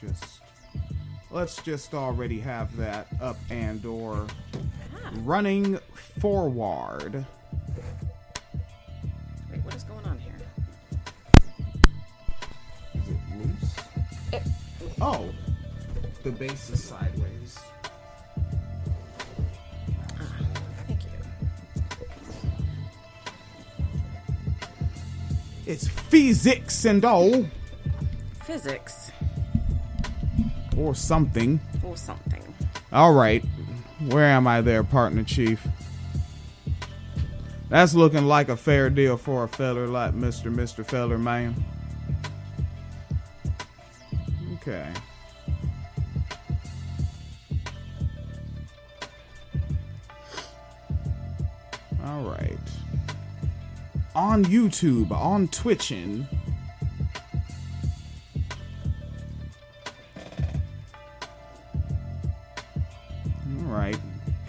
just let's just already have that up and or ah. running forward. Wait, what is going on here? Is it loose? Oh, the base is sideways. Ah, thank you. It's physics and all, Physics or something. or something. All right, where am I there, partner chief? That's looking like a fair deal for a feller like Mr. Mr. Feller Man. Okay. All right. On YouTube, on Twitching.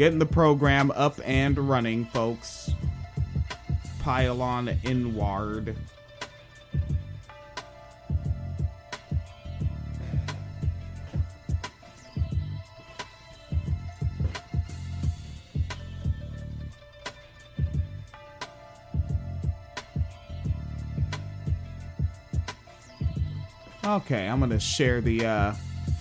Getting the program up and running, folks. Pile on inward. Okay, I'm gonna share the uh,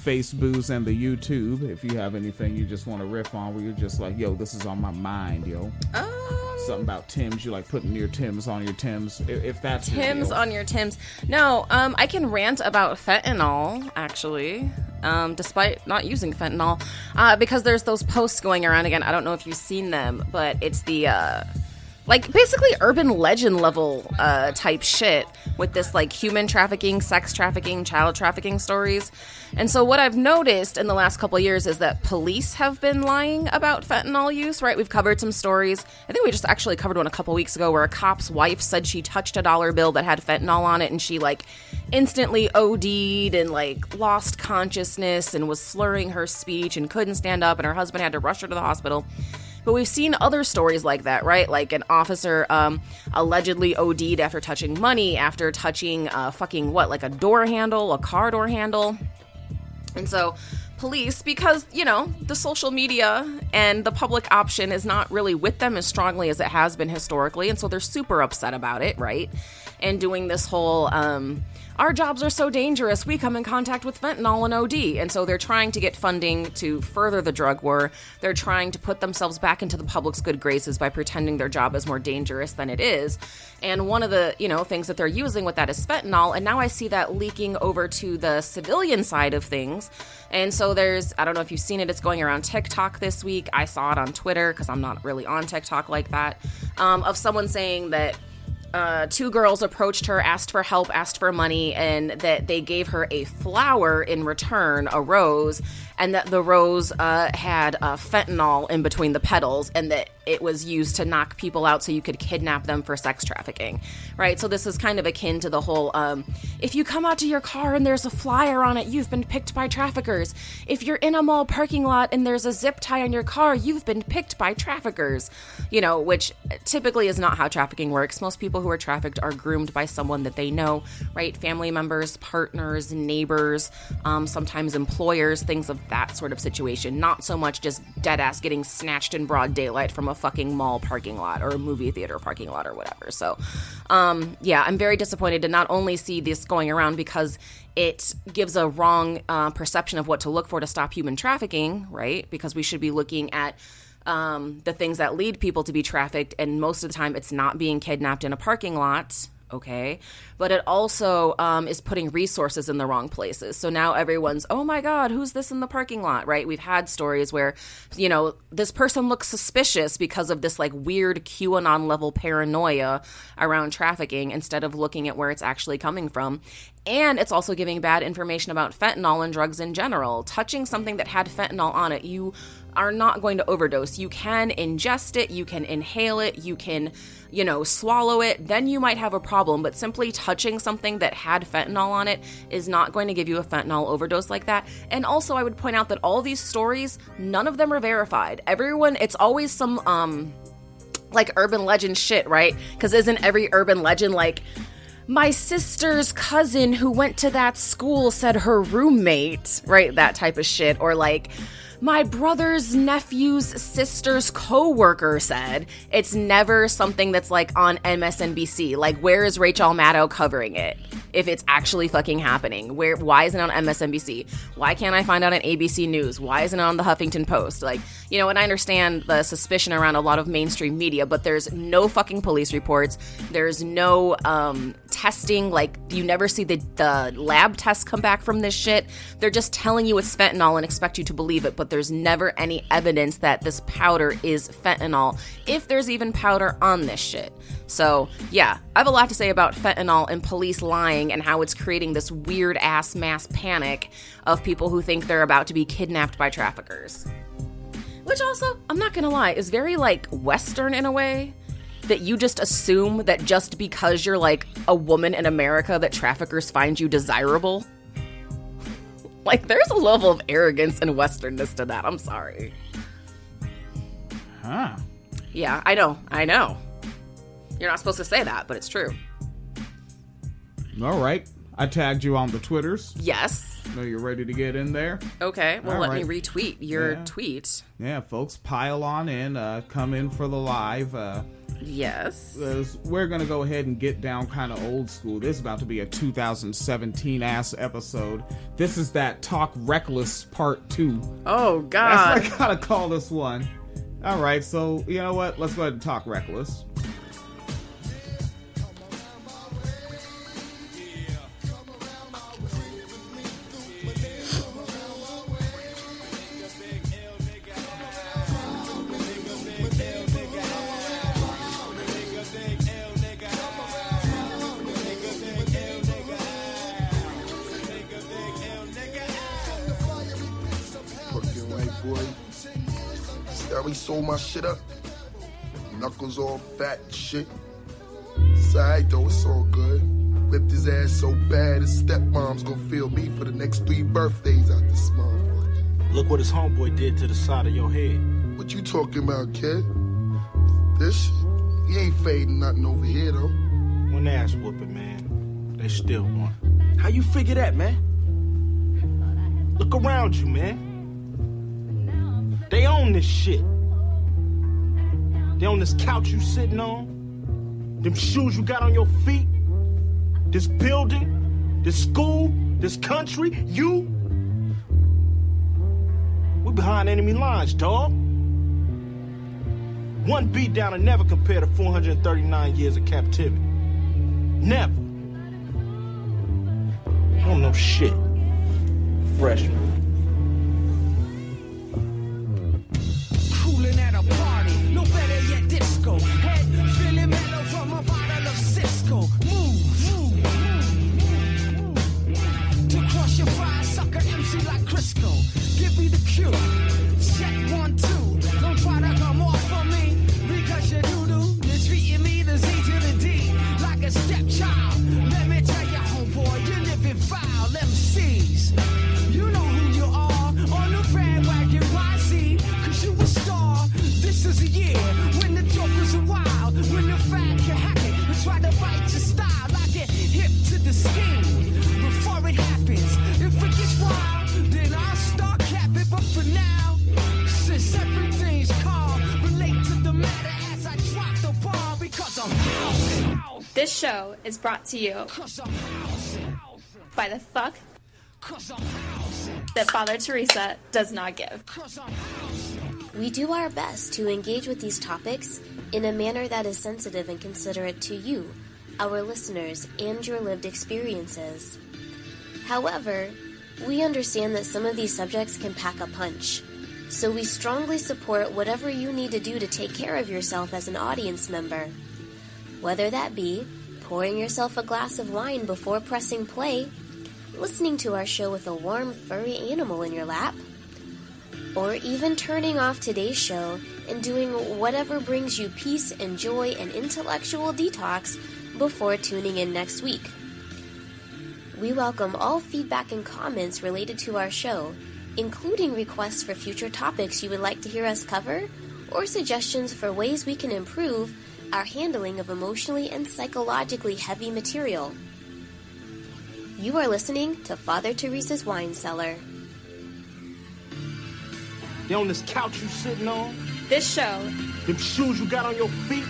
Facebooks and the YouTube. If you have anything you just want to riff on, where you're just like, "Yo, this is on my mind, yo." Um, Something about Tim's, you like putting your Tim's on your Tim's. If, if that's Tim's on your Tim's. No, um, I can rant about fentanyl actually. Um, despite not using fentanyl, uh, because there's those posts going around again. I don't know if you've seen them, but it's the uh, like basically urban legend level uh, type shit with this like human trafficking, sex trafficking, child trafficking stories. And so what I've noticed in the last couple years is that police have been lying about fentanyl use, right? We've covered some stories. I think we just actually covered one a couple weeks ago where a cop's wife said she touched a dollar bill that had fentanyl on it and she like instantly OD'd and like lost consciousness and was slurring her speech and couldn't stand up and her husband had to rush her to the hospital. But we've seen other stories like that, right? Like an officer um, allegedly OD'd after touching money, after touching uh, fucking what, like a door handle, a car door handle. And so, police, because, you know, the social media and the public option is not really with them as strongly as it has been historically. And so they're super upset about it, right? And doing this whole, um, our jobs are so dangerous, we come in contact with fentanyl and OD. And so they're trying to get funding to further the drug war. They're trying to put themselves back into the public's good graces by pretending their job is more dangerous than it is. And one of the, you know, things that they're using with that is fentanyl. And now I see that leaking over to the civilian side of things. And so there's, I don't know if you've seen it, it's going around TikTok this week. I saw it on Twitter because I'm not really on TikTok like that, um, of someone saying that uh, two girls approached her, asked for help, asked for money, and that they gave her a flower in return, a rose, and that the rose uh, had uh, fentanyl in between the petals, and that it was used to knock people out so you could kidnap them for sex trafficking, right? So this is kind of akin to the whole um, if you come out to your car and there's a flyer on it, you've been picked by traffickers. If you're in a mall parking lot and there's a zip tie on your car, you've been picked by traffickers, you know, which typically is not how trafficking works. Most people who are trafficked are groomed by someone that they know, right? Family members, partners, neighbors, um, sometimes employers, things of that sort of situation. Not so much just dead ass getting snatched in broad daylight from a fucking mall parking lot or a movie theater parking lot or whatever. So, um, yeah, I'm very disappointed to not only see this going around because it gives a wrong uh, perception of what to look for to stop human trafficking, right? Because we should be looking at um, the things that lead people to be trafficked, and most of the time it's not being kidnapped in a parking lot. Okay, but it also um, is putting resources in the wrong places. So now everyone's, oh my God, who's this in the parking lot, right? We've had stories where, you know, this person looks suspicious because of this like weird QAnon level paranoia around trafficking instead of looking at where it's actually coming from. And it's also giving bad information about fentanyl and drugs in general. Touching something that had fentanyl on it, you are not going to overdose. You can ingest it, you can inhale it, you can, you know, swallow it, then you might have a problem. But simply touching something that had fentanyl on it is not going to give you a fentanyl overdose like that. And also, I would point out that all these stories, none of them are verified. Everyone, it's always some, um, like urban legend shit, right? Because isn't every urban legend like, my sister's cousin who went to that school said her roommate, right? That type of shit. Or like, my brother's nephew's sister's coworker said. It's never something that's like on MSNBC. Like, where is Rachel Maddow covering it? If it's actually fucking happening, where? Why isn't it on MSNBC? Why can't I find out on ABC News? Why isn't it on the Huffington Post? Like, you know, and I understand the suspicion around a lot of mainstream media, but there's no fucking police reports. There's no um, testing. Like, you never see the the lab tests come back from this shit. They're just telling you it's fentanyl and expect you to believe it, but there's never any evidence that this powder is fentanyl, if there's even powder on this shit. So, yeah, I have a lot to say about fentanyl and police lying and how it's creating this weird ass mass panic of people who think they're about to be kidnapped by traffickers. Which also, I'm not gonna lie, is very like Western in a way. That you just assume that just because you're like a woman in America, that traffickers find you desirable. Like, there's a level of arrogance and Westernness to that. I'm sorry. Huh. Yeah, I know. I know. You're not supposed to say that, but it's true. All right. I tagged you on the Twitters. Yes. Know you're ready to get in there. Okay. Well, All let right. me retweet your Yeah. tweet. Yeah, folks, pile on in. Uh, come in for the live. Uh, Yes. we're gonna go ahead and get down kind of old school. This is about to be a 2017 ass episode. This is that talk reckless part two. Oh That's God. what I gotta call this one. All right, so you know what? Let's go ahead and talk reckless. See how sold my shit up? Knuckles all fat and shit. It's alright though, it's all good. Whipped his ass so bad his stepmom's gonna feel me for the next three birthdays out this motherfucker. Look what his homeboy did to the side of your head. What you talking about, kid? This shit? He ain't fading nothing over here though. One ass whooping, man. They still won. How you figure that, man? Look around you, man. Own this shit. They own this couch you sitting on, them shoes you got on your feet, this building, this school, this country, you. We behind enemy lines, dog. One beat down and never compare to 439 years of captivity. Never. I don't know shit. Freshman. Like Crisco. Give me the cue. This show is brought to you by the fuck that Father Teresa does not give. We do our best to engage with these topics in a manner that is sensitive and considerate to you, our listeners, and your lived experiences. However, we understand that some of these subjects can pack a punch, so we strongly support whatever you need to do to take care of yourself as an audience member. Whether that be pouring yourself a glass of wine before pressing play, listening to our show with a warm, furry animal in your lap, or even turning off today's show and doing whatever brings you peace and joy and intellectual detox before tuning in next week. We welcome all feedback and comments related to our show, including requests for future topics you would like to hear us cover or suggestions for ways we can improve our handling of emotionally and psychologically heavy material. You are listening to Father Teresa's Wine Cellar. They on this couch you sitting on, This show them shoes you got on your feet,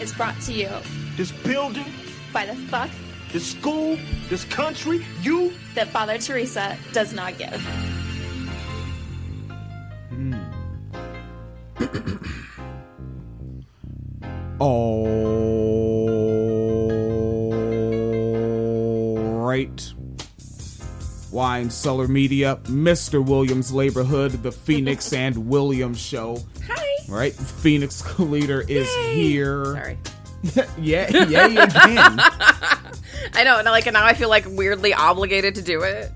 is brought to you this building, by the fuck this school, this country, you. that Father Teresa does not give. Hmm. All right. Wine Cellar Media, Mr. Williams Laborhood, the Phoenix and Williams Show. Hi. Right? Phoenix Leader is here. Sorry. yeah, yeah, again. I know, and like now I feel like weirdly obligated to do it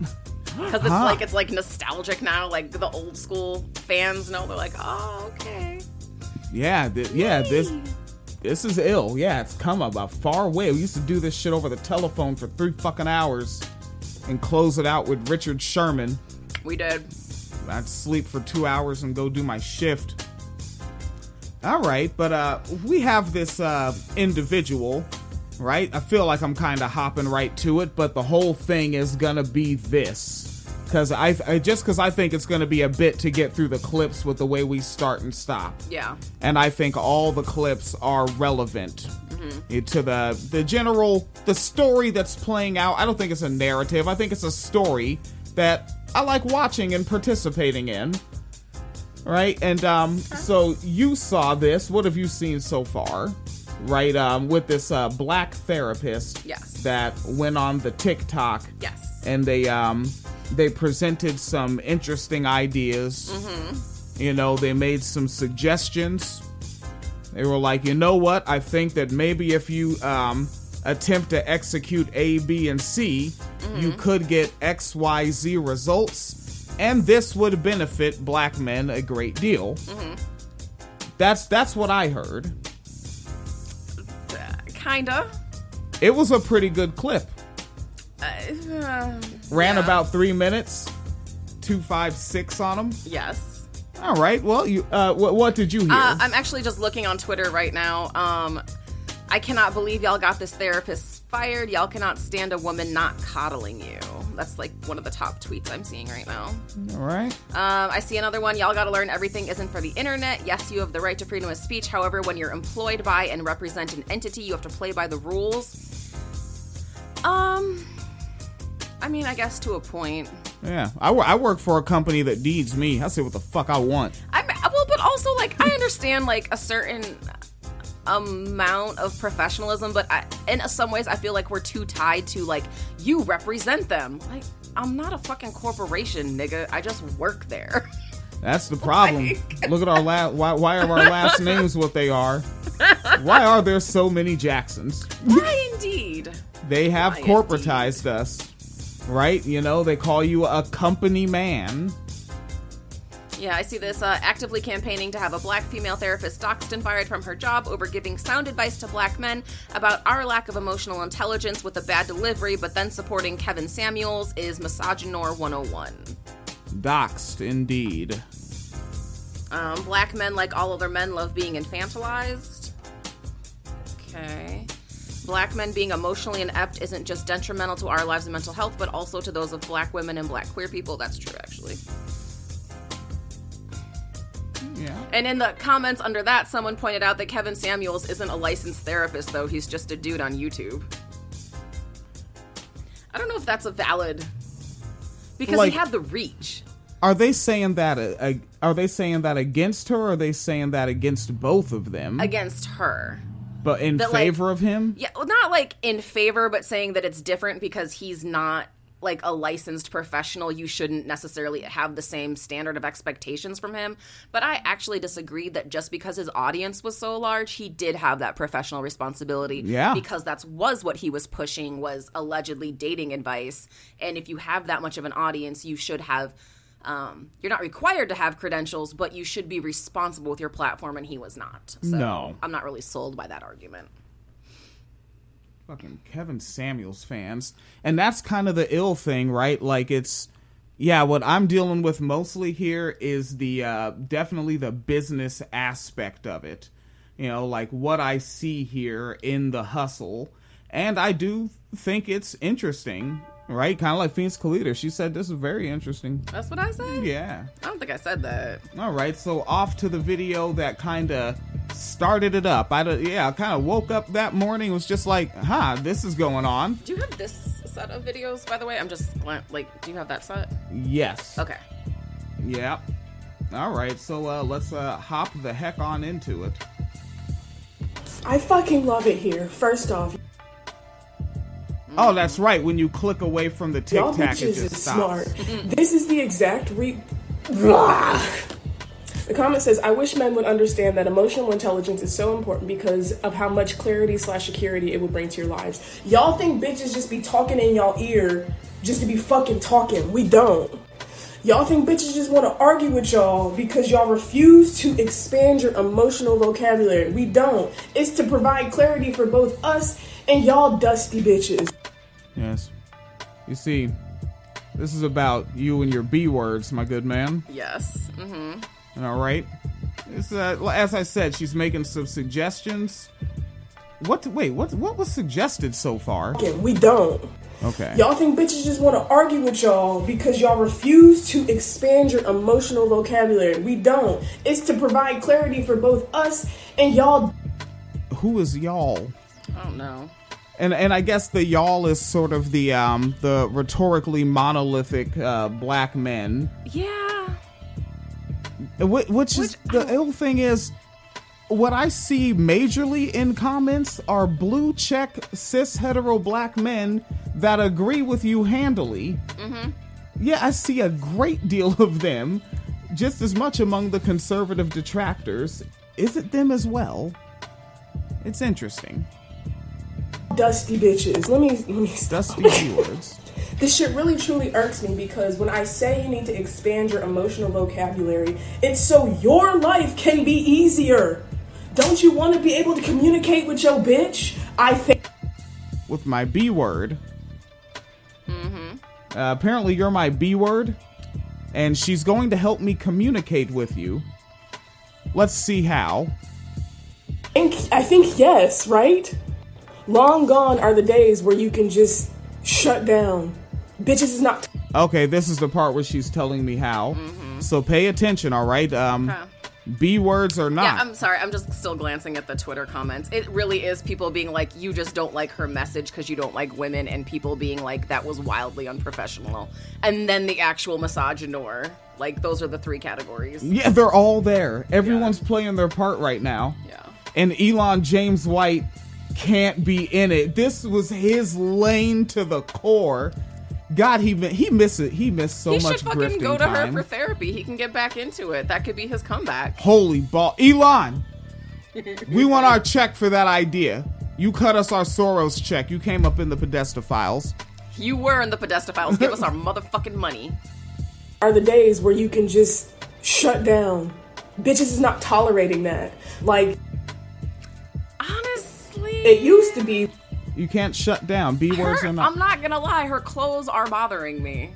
because it's Huh. like it's like nostalgic now. Like the old school fans know they're like, oh okay. Yeah, th- yeah, this this is ill. Yeah, it's come about far away. We used to do this shit over the telephone for three fucking hours and close it out with Richard Sherman. We did. I'd sleep for two hours and go do my shift. All right, but uh, we have this uh, individual, right? I feel like I'm kind of hopping right to it, but the whole thing is gonna be this. Because I, I just because I think it's gonna be a bit to get through the clips with the way we start and stop Yeah. and I think all the clips are relevant eh, to the the general the story that's playing out. I don't think it's a narrative. I think it's a story that I like watching and participating in. Right? And um so you saw this. What have you seen so far? Right um with this uh black therapist Yes. that went on the TikTok Yes. and they um they presented some interesting ideas. Mm-hmm. You know, they made some suggestions. They were like, you know what? I think that maybe if you um attempt to execute A, B, and C, you mm-hmm. could get X, Y, Z results, and this would benefit black men a great deal. Mm-hmm. That's that's what I heard. Kinda. It was a pretty good clip. Uh, Ran yeah. about three minutes. Two five six on them. Yes. All right. Well, you uh, what, what did you hear? Uh, I'm actually just looking on Twitter right now. Um, I cannot believe y'all got this therapist fired. Y'all cannot stand a woman not coddling you. That's like one of the top tweets I'm seeing right now. All right. Um, I see another one. Y'all got to learn everything isn't for the internet. Yes, you have the right to freedom of speech. However, when you're employed by and represent an entity, you have to play by the rules. Um, I mean, I guess to a point. Yeah, I, wor- I work for a company that needs me. I say what the fuck I want. I well, but also like I understand like a certain amount of professionalism, but I, in some ways I feel like we're too tied to like you represent them. Like I'm not a fucking corporation, nigga. I just work there. That's the problem. Look at our last. Why, why are our last names what they are? Why are there so many Jacksons? Why indeed? They have Why corporatized us, right? You know, they call you a company man. Yeah, I see this uh, actively campaigning to have a black female therapist doxed and fired from her job over giving sound advice to black men about our lack of emotional intelligence with a bad delivery, but then supporting Kevin Samuels is Misogynoir 101. Doxed, indeed. Um, black men, like all other men, love being infantilized. Okay. Black men being emotionally inept isn't just detrimental to our lives and mental health, but also to those of black women and black queer people. That's true, actually. Yeah. And in the comments under that, someone pointed out that Kevin Samuels isn't a licensed therapist, though. He's just a dude on YouTube. I don't know if that's a valid. Because Like- he had the reach. Are they saying that? Uh, uh, are they saying that against her? or Are they saying that against both of them? against her. But in that, like- favor of him? Yeah, well, not like in favor, but saying that it's different because he's not like a licensed professional. You shouldn't necessarily have the same standard of expectations from him. But I actually disagreed that just because his audience was so large, he did have that professional responsibility. Yeah. because that's was what he was pushing was allegedly dating advice. And if you have that much of an audience, you should have. Um, you're not required to have credentials, but you should be responsible with your platform, and he was not. So No. I'm not really sold by that argument. fucking Kevin Samuels fans. And that's kind of the ill thing, right? Like it's yeah, what I'm dealing with mostly here is the uh definitely the business aspect of it. you know, like what I see here in the hustle. And I do think it's interesting, right? Kind of like Phoenix Calida. She said this is very interesting. That's what I said. Yeah. I don't think I said that. All right, so off to the video that kind of started it up. I yeah, I kind of woke up that morning was just like, huh, this is going on. Do you have this set of videos, by the way? I'm just like, do you have that set? Yes. Okay. Yeah. All right, so uh, let's uh, hop the heck on into it. I fucking love it here. First off, Oh, that's right. When you click away from the tic tac, it just is stops. smart. this is the exact re. The comment says, "I wish men would understand that emotional intelligence is so important because of how much clarity slash security it would bring to your lives. Y'all think bitches just be talking in y'all ear just to be fucking talking. We don't." Y'all think bitches just want to argue with y'all because y'all refuse to expand your emotional vocabulary. We don't. It's to provide clarity for both us and y'all dusty bitches. Yes. You see, this is about you and your B words, my good man. Yes. Mm-hmm. All right. It's, uh, as I said, she's making some suggestions. What? Wait, what? What was suggested so far? Fucking, We don't. Okay. Y'all think bitches just want to argue with y'all because y'all refuse to expand your emotional vocabulary. We don't. It's to provide clarity for both us and y'all Who is y'all? I don't know. And and I guess the y'all is sort of the um the rhetorically monolithic uh, black men. Yeah. Wh- Which is the ill thing is, what I see majorly in comments are blue check cis hetero black men that agree with you handily. Mm-hmm. Yeah, I see a great deal of them, just as much among the conservative detractors. Is it them as well? It's interesting. Dusty bitches. Let me let me stop. Dusty keywords. This shit really truly irks me because when I say you need to expand your emotional vocabulary, it's so your life can be easier. Don't you want to be able to communicate with your bitch? I think with my B word. Uh, apparently, you're my B word, and she's going to help me communicate with you. Let's see how. think I think yes, right? Long gone are the days where you can just shut down. Bitches is not Okay, this is the part where she's telling me how. So pay attention, all right? Um, Okay. B words or not. Yeah. I'm sorry. I'm just still glancing at the Twitter comments. It really is people being like, you just don't like her message because you don't like women, and people being like, that was wildly unprofessional. And then the actual misogynoir. Like, those are the three categories. yeah, they're all there. Everyone's playing their part right now. Yeah. And Elon James White can't be in it. This was his lane to the core. God, he mi- he missed it. He missed so he much should fucking go to time. her for therapy. He can get back into it. That could be his comeback. Holy ball, Elon! we want our check for that idea. You cut us our Soros check. You came up in the Podesta files. You were in the Podesta files. Give us our motherfucking money. are the days where you can just shut down. Bitches is not tolerating that. Like Honestly, it used to be You can't shut down. B words are not. I'm not gonna lie. Her clothes are bothering me.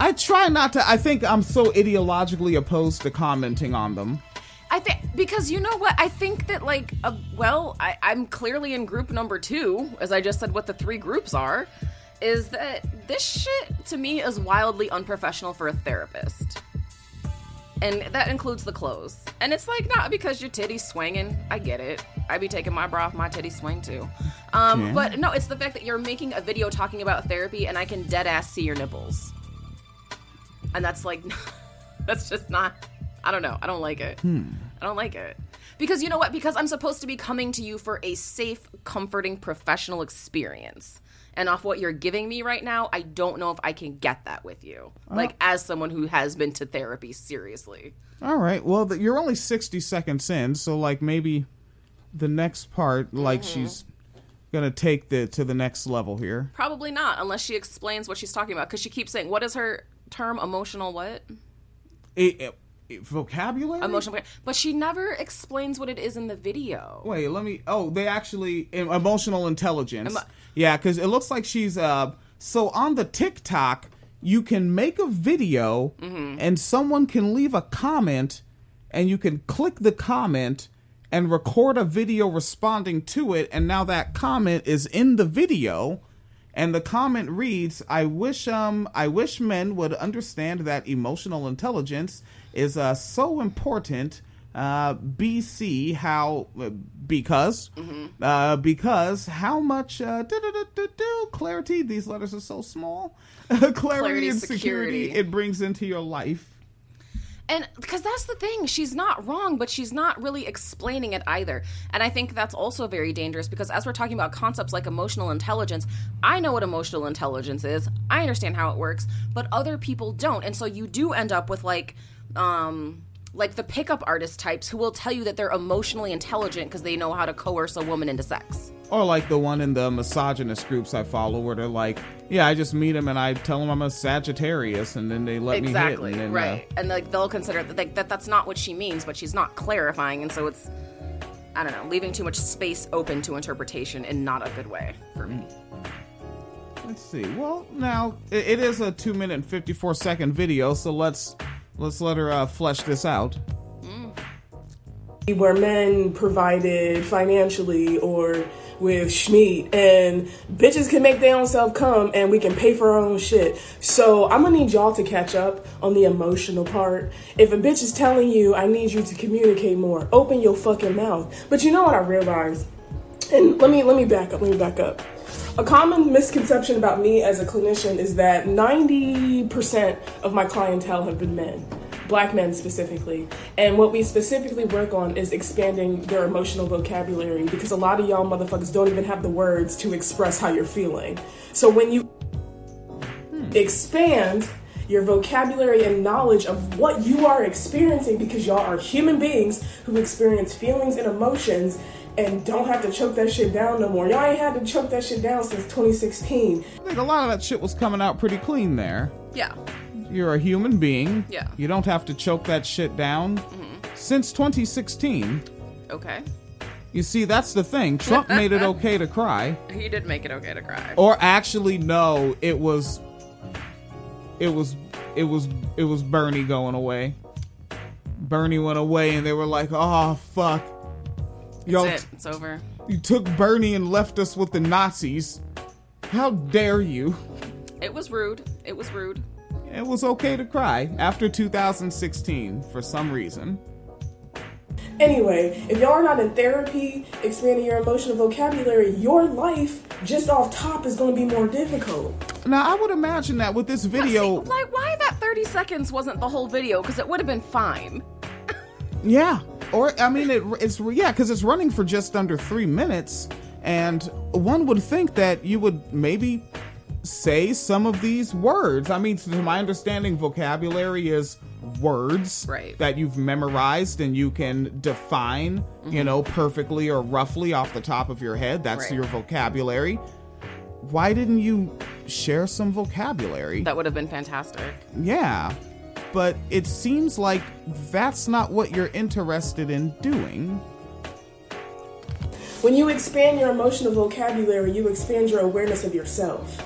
I try not to. I think I'm so ideologically opposed to commenting on them. I think because you know what I think that like uh, well I, I'm clearly in group number two as I just said what the three groups are is that this shit to me is wildly unprofessional for a therapist and that includes the clothes. And it's like not because your titties swinging. I get it. I be taking my bra off my titties swing too. Um, Yeah. but no it's the fact that you're making a video talking about therapy and I can dead ass see your nipples. And that's like that's just not i don't know. I don't like it. I don't like it. Because you know what? Because i'm supposed to be coming to you for a safe comforting professional experience and off what you're giving me right now i don't know if i can get that with you like as someone who has been to therapy seriously All right. Well, th- you're only 60 seconds in, so like maybe the next part, like Mm-hmm. she's gonna take the to the next level here. probably not unless she explains what she's talking about because she keeps saying what is her term emotional what it- it- vocabulary. emotional but she never explains what it is in the video Wait, let me. Oh, they actually emotional intelligence. Emo- yeah, because it looks like she's uh. So on the TikTok, you can make a video, Mm-hmm. and someone can leave a comment, and you can click the comment, and record a video responding to it, and now that comment is in the video. And the comment reads, "I wish um I wish men would understand that emotional intelligence is uh, so important. Uh, BC how because uh, because how much uh, clarity these letters are so small clarity, Clarity, and security. security. it brings into your life. And because that's the thing, she's not wrong, but she's not really explaining it either. And I think that's also very dangerous because as we're talking about concepts like emotional intelligence, I know what emotional intelligence is. I understand how it works, but other people don't. And so you do end up with like um like the pickup artist types who will tell you that they're emotionally intelligent because they know how to coerce a woman into sex. Or like the one in the misogynist groups I follow, where they're like, "Yeah, I just meet him and I tell him I'm a Sagittarius, and then they let exactly me hit." And then, uh, right and like they'll consider that, like, that that's not what she means but she's not clarifying and so it's i don't know leaving too much space open to interpretation in not a good way for me Let's see. Well, now it, it is a two minute and fifty four second video, so let's let's let her uh, flesh this out. where men provided financially or with Schmeat and bitches can make their own self come and we can pay for our own shit. So I'm gonna need y'all to catch up on the emotional part. If a bitch is telling you I need you to communicate more, open your fucking mouth. But you know what I realized? And let me let me back up, let me back up. A common misconception about me as a clinician is that 90% of my clientele have been men, black men specifically. And what we specifically work on is expanding their emotional vocabulary because a lot of y'all motherfuckers don't even have the words to express how you're feeling. So when you hmm. expand your vocabulary and knowledge of what you are experiencing because y'all are human beings who experience feelings and emotions and don't have to choke that shit down no more. Y'all ain't had to choke that shit down since 2016. I think a lot of that shit was coming out pretty clean there. yeah You're a human being. Yeah. You don't have to choke that shit down. Mm-hmm. Since 2016, okay you see, that's the thing. Trump made it okay to cry. he did make it okay to cry Or actually, no, it was. It was. It was. It was Bernie going away. Bernie went away, and they were like, "Oh fuck, y'all, it it's over you took Bernie and left us with the Nazis. How dare you?" it was rude it was rude It was okay to cry after 2016 for some reason. Anyway, if y'all are not in therapy, expanding your emotional vocabulary, your life just off top is going to be more difficult. Now, I would imagine that with this video, See, like why that 30 seconds wasn't the whole video because it would have been fine yeah, or I mean, it, it's yeah, because it's running for just under three minutes, and one would think that you would maybe say some of these words. I mean, to my understanding, vocabulary is words Right. that you've memorized and you can define, you mm-hmm. know, perfectly or roughly off the top of your head. That's Right. your vocabulary. Why didn't you share some vocabulary? that would have been fantastic Yeah, but it seems like that's not what you're interested in doing. When you expand your emotional vocabulary, you expand your awareness of yourself.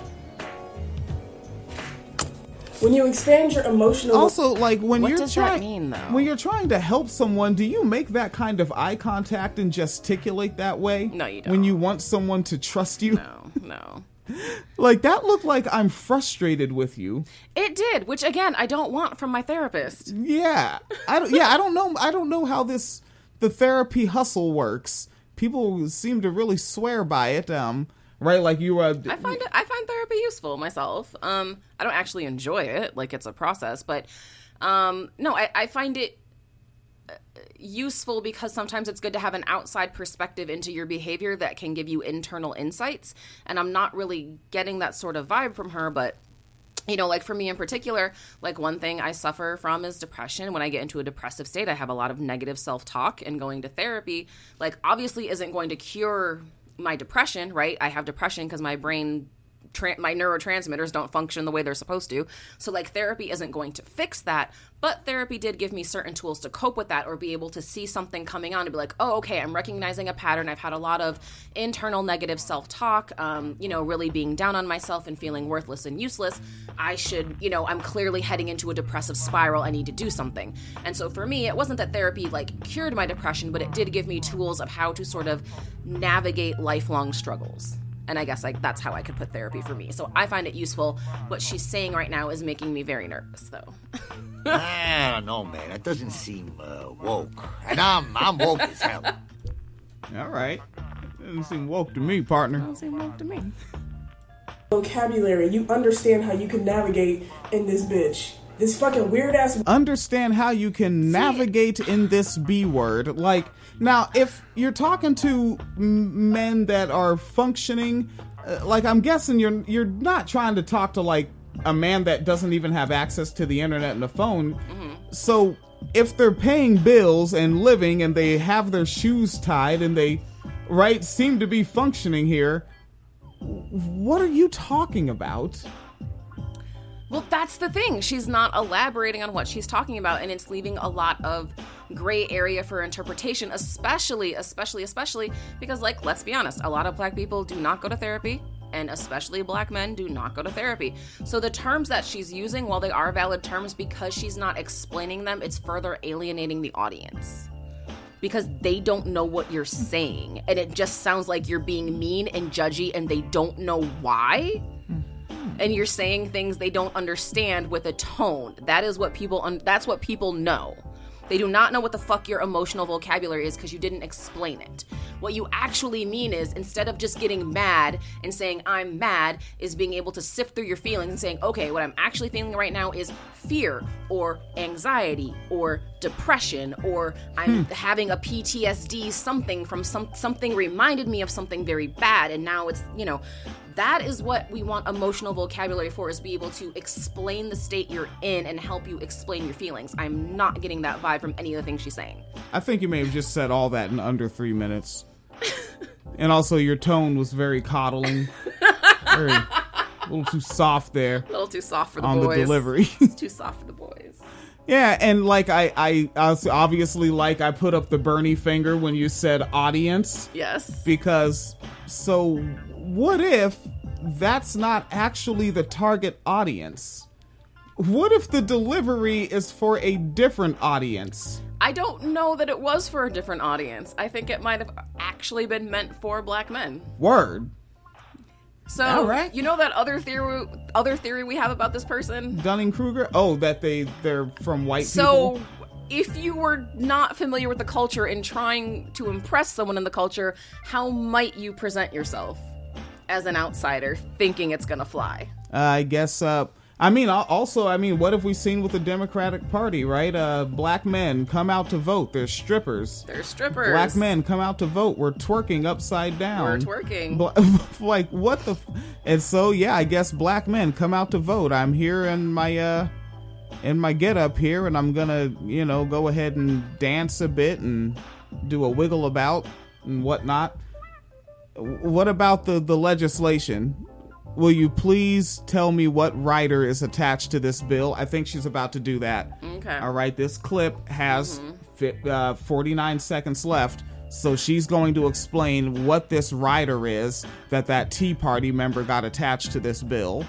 When you expand your emotional Also, like when What you're does that trying, mean, though? when you're trying to help someone, do you make that kind of eye contact and gesticulate that way? No, you don't. When you want someone to trust you, no no like that looked like I'm frustrated with you. it did which again i don't want from my therapist Yeah, I don't. Yeah, I don't know. I don't know how this the therapy hustle works. People seem to really swear by it. Um, right? Like you uh, I find it. I find therapy useful myself. Um, I don't actually enjoy it, like it's a process, but um, no, I, I find it useful because sometimes it's good to have an outside perspective into your behavior that can give you internal insights. And I'm not really getting that sort of vibe from her, but you know, like for me in particular, like one thing I suffer from is depression. When I get into a depressive state, I have a lot of negative self talk, and going to therapy, like, obviously isn't going to cure my depression, right? I have depression because my brain tra- my neurotransmitters don't function the way they're supposed to. So like therapy isn't going to fix that, but therapy did give me certain tools to cope with that or be able to see something coming on and be like, oh, okay, I'm recognizing a pattern. I've had a lot of internal negative self talk, um, you know, really being down on myself and feeling worthless and useless. I should, you know, I'm clearly heading into a depressive spiral. I need to do something. And so for me, it wasn't that therapy like cured my depression, but it did give me tools of how to sort of navigate lifelong struggles. And I guess like that's how I could put therapy for me. So I find it useful. What she's saying right now is making me very nervous, though. I don't know, man. That doesn't seem uh, woke. And I'm I'm woke as hell. All right. Doesn't seem woke to me, partner. Doesn't seem woke to me. vocabulary, you understand how you can navigate in this bitch. This fucking weird ass. Understand how you can navigate in this B word. Like, now, if you're talking to men that are functioning, uh, like I'm guessing you're you're not trying to talk to like a man that doesn't even have access to the internet and the phone. So if they're paying bills and living and they have their shoes tied and they right seem to be functioning here, what are you talking about? Well, that's the thing. She's not elaborating on what she's talking about, and it's leaving a lot of gray area for interpretation, especially, especially, especially because, like, let's be honest, a lot of black people do not go to therapy, and especially black men do not go to therapy. So the terms that she's using, while they are valid terms, because she's not explaining them, it's further alienating the audience. Because they don't know what you're saying, and it just sounds like you're being mean and judgy, and they don't know why mm-hmm. and you're saying things they don't understand with a tone. That is what people un- that's what people know. They do not know what the fuck your emotional vocabulary is because you didn't explain it. What you actually mean is instead of just getting mad and saying I'm mad is being able to sift through your feelings and saying, "Okay, what I'm actually feeling right now is fear or anxiety or depression or I'm hmm. having a PTSD something from some something reminded me of something very bad. And now it's, you know, that is what we want emotional vocabulary for is be able to explain the state you're in and help you explain your feelings. I'm not getting that vibe from any of the things she's saying. I think you may have just said all that in under three minutes. and also, your tone was very coddling, very a little too soft there a little too soft for the on boys. the delivery. too soft for the boys. Yeah, and like I, I, I obviously like I put up the Bernie finger when you said audience. Yes. Because so what if that's not actually the target audience? What if the delivery is for a different audience? i don't know that it was for a different audience i think it might have actually been meant for black men Word. so right. you know that other theory other theory we have about this person Dunning Kruger. Oh, that they they're from white So, people. if you were not familiar with the culture and trying to impress someone in the culture, how might you present yourself as an outsider thinking it's gonna fly? Uh, I guess. Uh, I mean, also, I mean, what have we seen with the Democratic Party? Right? Uh, black men come out to vote. They're strippers. They're strippers. Black men come out to vote. We're twerking upside down. We're twerking. Bla- like what the? F- and so yeah, I guess black men come out to vote. I'm here in my uh in my get up here, and I'm gonna you know go ahead and dance a bit and do a wiggle about and whatnot. What about the the legislation? Will you please tell me what rider is attached to this bill? I think she's about to do that. Okay. All right, this clip has fi- uh, 49 seconds left, so she's going to explain what this rider is that that Tea Party member got attached to this bill.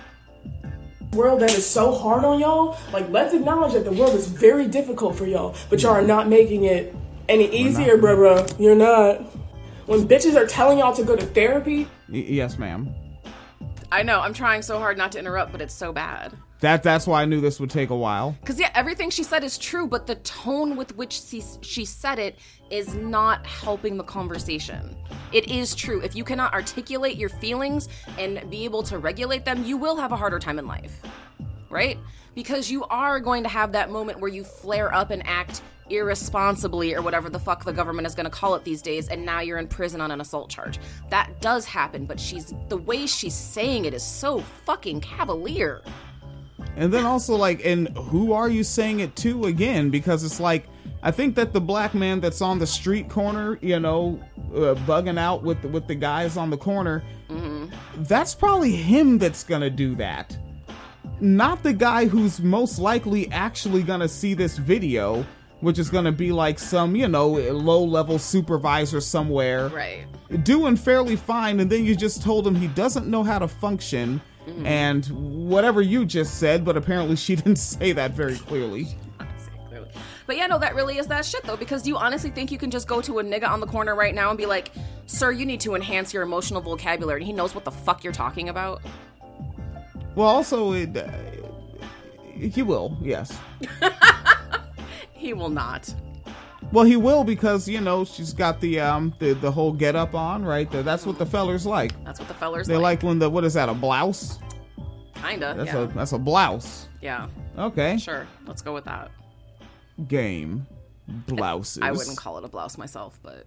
world that is so hard on y'all. Like, let's acknowledge that the world is very difficult for y'all, but y'all are not making it any easier, bruh, bruh. You're not. When bitches are telling y'all to go to therapy, Y- yes, ma'am. I know, I'm trying so hard not to interrupt, but it's so bad. That that's why I knew this would take a while. Because, yeah, everything she said is true, but the tone with which she, she said it is not helping the conversation. It is true. If you cannot articulate your feelings and be able to regulate them, you will have a harder time in life. Right? Because you are going to have that moment where you flare up and act irresponsibly or whatever the fuck the government is going to call it these days and now you're in prison on an assault charge. That does happen, but she's the way she's saying it is so fucking cavalier. And then also like, and who are you saying it to again? Because it's like, I think that the black man that's on the street corner, you know, uh, bugging out with the, with the guys on the corner, that's probably him that's gonna do that. Not the guy who's most likely actually gonna see this video, which is gonna be like some, you know, low level supervisor somewhere. Right. Doing fairly fine, and then you just told him he doesn't know how to function. And whatever you just said, but apparently she didn't say that very clearly. But yeah, no, that really is that shit though. Because do you honestly think you can just go to a nigga on the corner right now and be like, "Sir, you need to enhance your emotional vocabulary," and he knows what the fuck you're talking about? Well, also, it, uh, he will, yes. He will not. Well, he will because you know she's got the um the, the whole get up on right. there. That's what the fellers like. That's what the fellers They like. like when the what is that a blouse? Kinda. That's yeah. a that's a blouse. yeah. Okay. Sure. Let's go with that. Game blouses. I wouldn't call it a blouse myself, but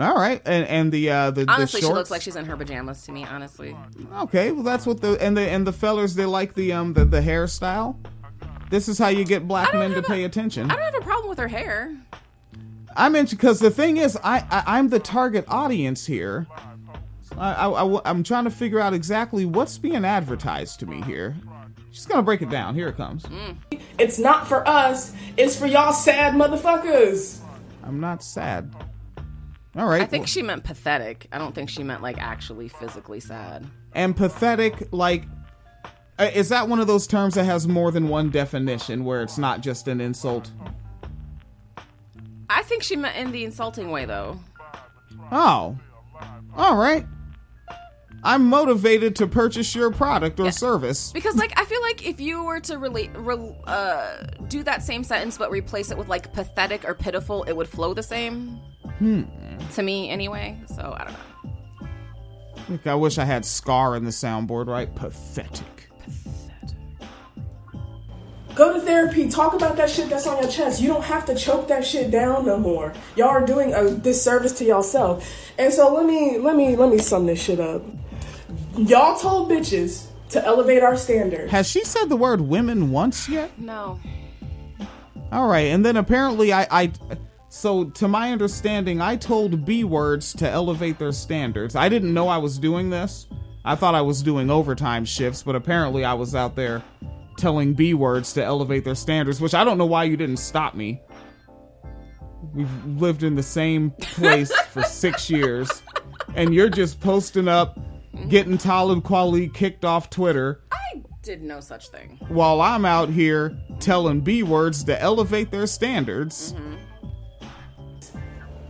All right, and and the uh the honestly, the she looks like she's in her pajamas to me. Honestly. Okay, well that's what the and the and the fellers they like the um the, the hairstyle. This is how you get black men to pay attention. I don't have a problem with her hair. I mentioned because the thing is, I, I I'm the target audience here. I, I, I am trying to figure out exactly what's being advertised to me here. She's gonna break it down. Here it comes. Mm. It's not for us. It's for y'all sad motherfuckers. I'm not sad. All right. I think she meant pathetic. I don't think she meant like actually physically sad. and pathetic like is that one of those terms that has more than one definition where it's not just an insult? I think she meant in the insulting way though. Oh. All right. I'm motivated to purchase your product or service. Because like I feel like if you were to relate, re- uh, do that same sentence but replace it with like pathetic or pitiful, it would flow the same. Hmm. To me, anyway. So I don't know. Like, I wish I had Scar in the soundboard, right? Pathetic. Go to therapy. Talk about that shit that's on your chest. You don't have to choke that shit down no more. Y'all are doing a disservice to yourself. And so let me let me let me sum this shit up. Y'all told bitches to elevate our standards. Has she said the word women once yet? No. All right, and then apparently I, I so to my understanding, I told B words to elevate their standards. I didn't know I was doing this. I thought I was doing overtime shifts, but apparently I was out there telling B words to elevate their standards, which I don't know why you didn't stop me. We've lived in the same place for six years, and you're just posting up, getting Talib Kweli kicked off Twitter I did no such thing. while I'm out here telling B words to elevate their standards. Mm-hmm.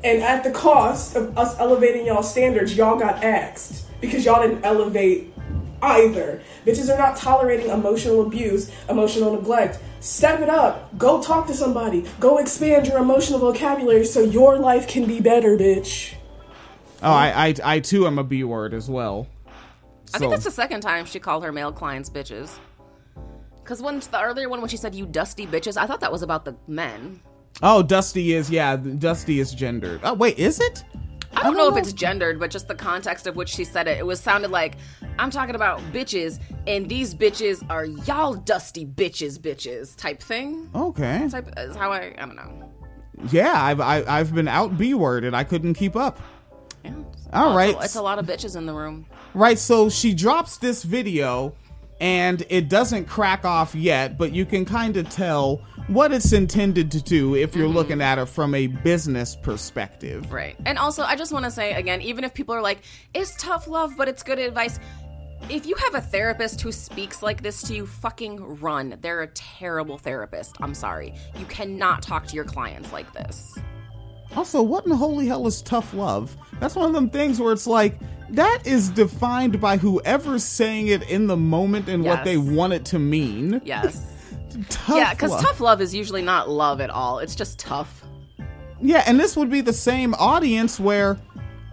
And at the cost of us elevating y'all standards, y'all got axed because y'all didn't elevate either. Bitches are not tolerating emotional abuse, emotional neglect. Step it up. Go talk to somebody. Go expand your emotional vocabulary so your life can be better, bitch. Oh, I, I, I too am a B word as well. I think that's the second time she called her male clients bitches. Because when the earlier one, when she said "you dusty bitches," I thought that was about the men. oh, Dusty is yeah, Dusty is gendered. Oh, wait, is it? I don't know if it's gendered, but just the context of which she said it, it was sounded like I'm talking about bitches, and these bitches are y'all dusty bitches, bitches type thing. Okay. Type is how I I don't know. Yeah, I've I, I've been out B word and I couldn't keep up. Yeah. All Well, right, it's a, it's a lot of bitches in the room. right. So she drops this video, and it doesn't crack off yet, but you can kind of tell what it's intended to do if you're mm-hmm. looking at it from a business perspective. Right. And also, I just want to say again, even if people are like, it's tough love, but it's good advice. If you have a therapist who speaks like this to you, fucking run. They're a terrible therapist. I'm sorry. You cannot talk to your clients like this. Also, what in the holy hell is tough love? That's one of them things where it's like that is defined by whoever's saying it in the moment and what they want it to mean. Yes. Tough yeah, because tough love is usually not love at all. It's just tough. Yeah, and this would be the same audience where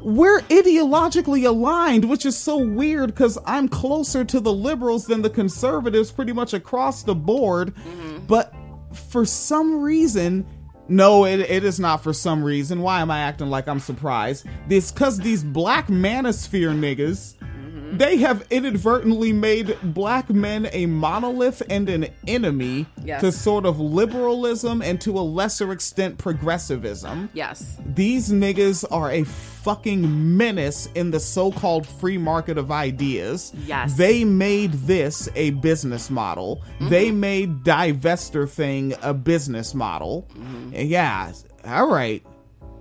we're ideologically aligned, which is so weird because I'm closer to the liberals than the conservatives pretty much across the board. Mm-hmm. But for some reason, no, it, it is not for some reason. Why am I acting like I'm surprised? This because these black manosphere niggas they have inadvertently made black men a monolith and an enemy Yes. to sort of liberalism and to a lesser extent progressivism. Yes. These niggas are a fucking menace in the so-called free market of ideas. Yes. They made this a business model. Mm-hmm. They made divester thing a business model. Mm-hmm. Yeah. All right.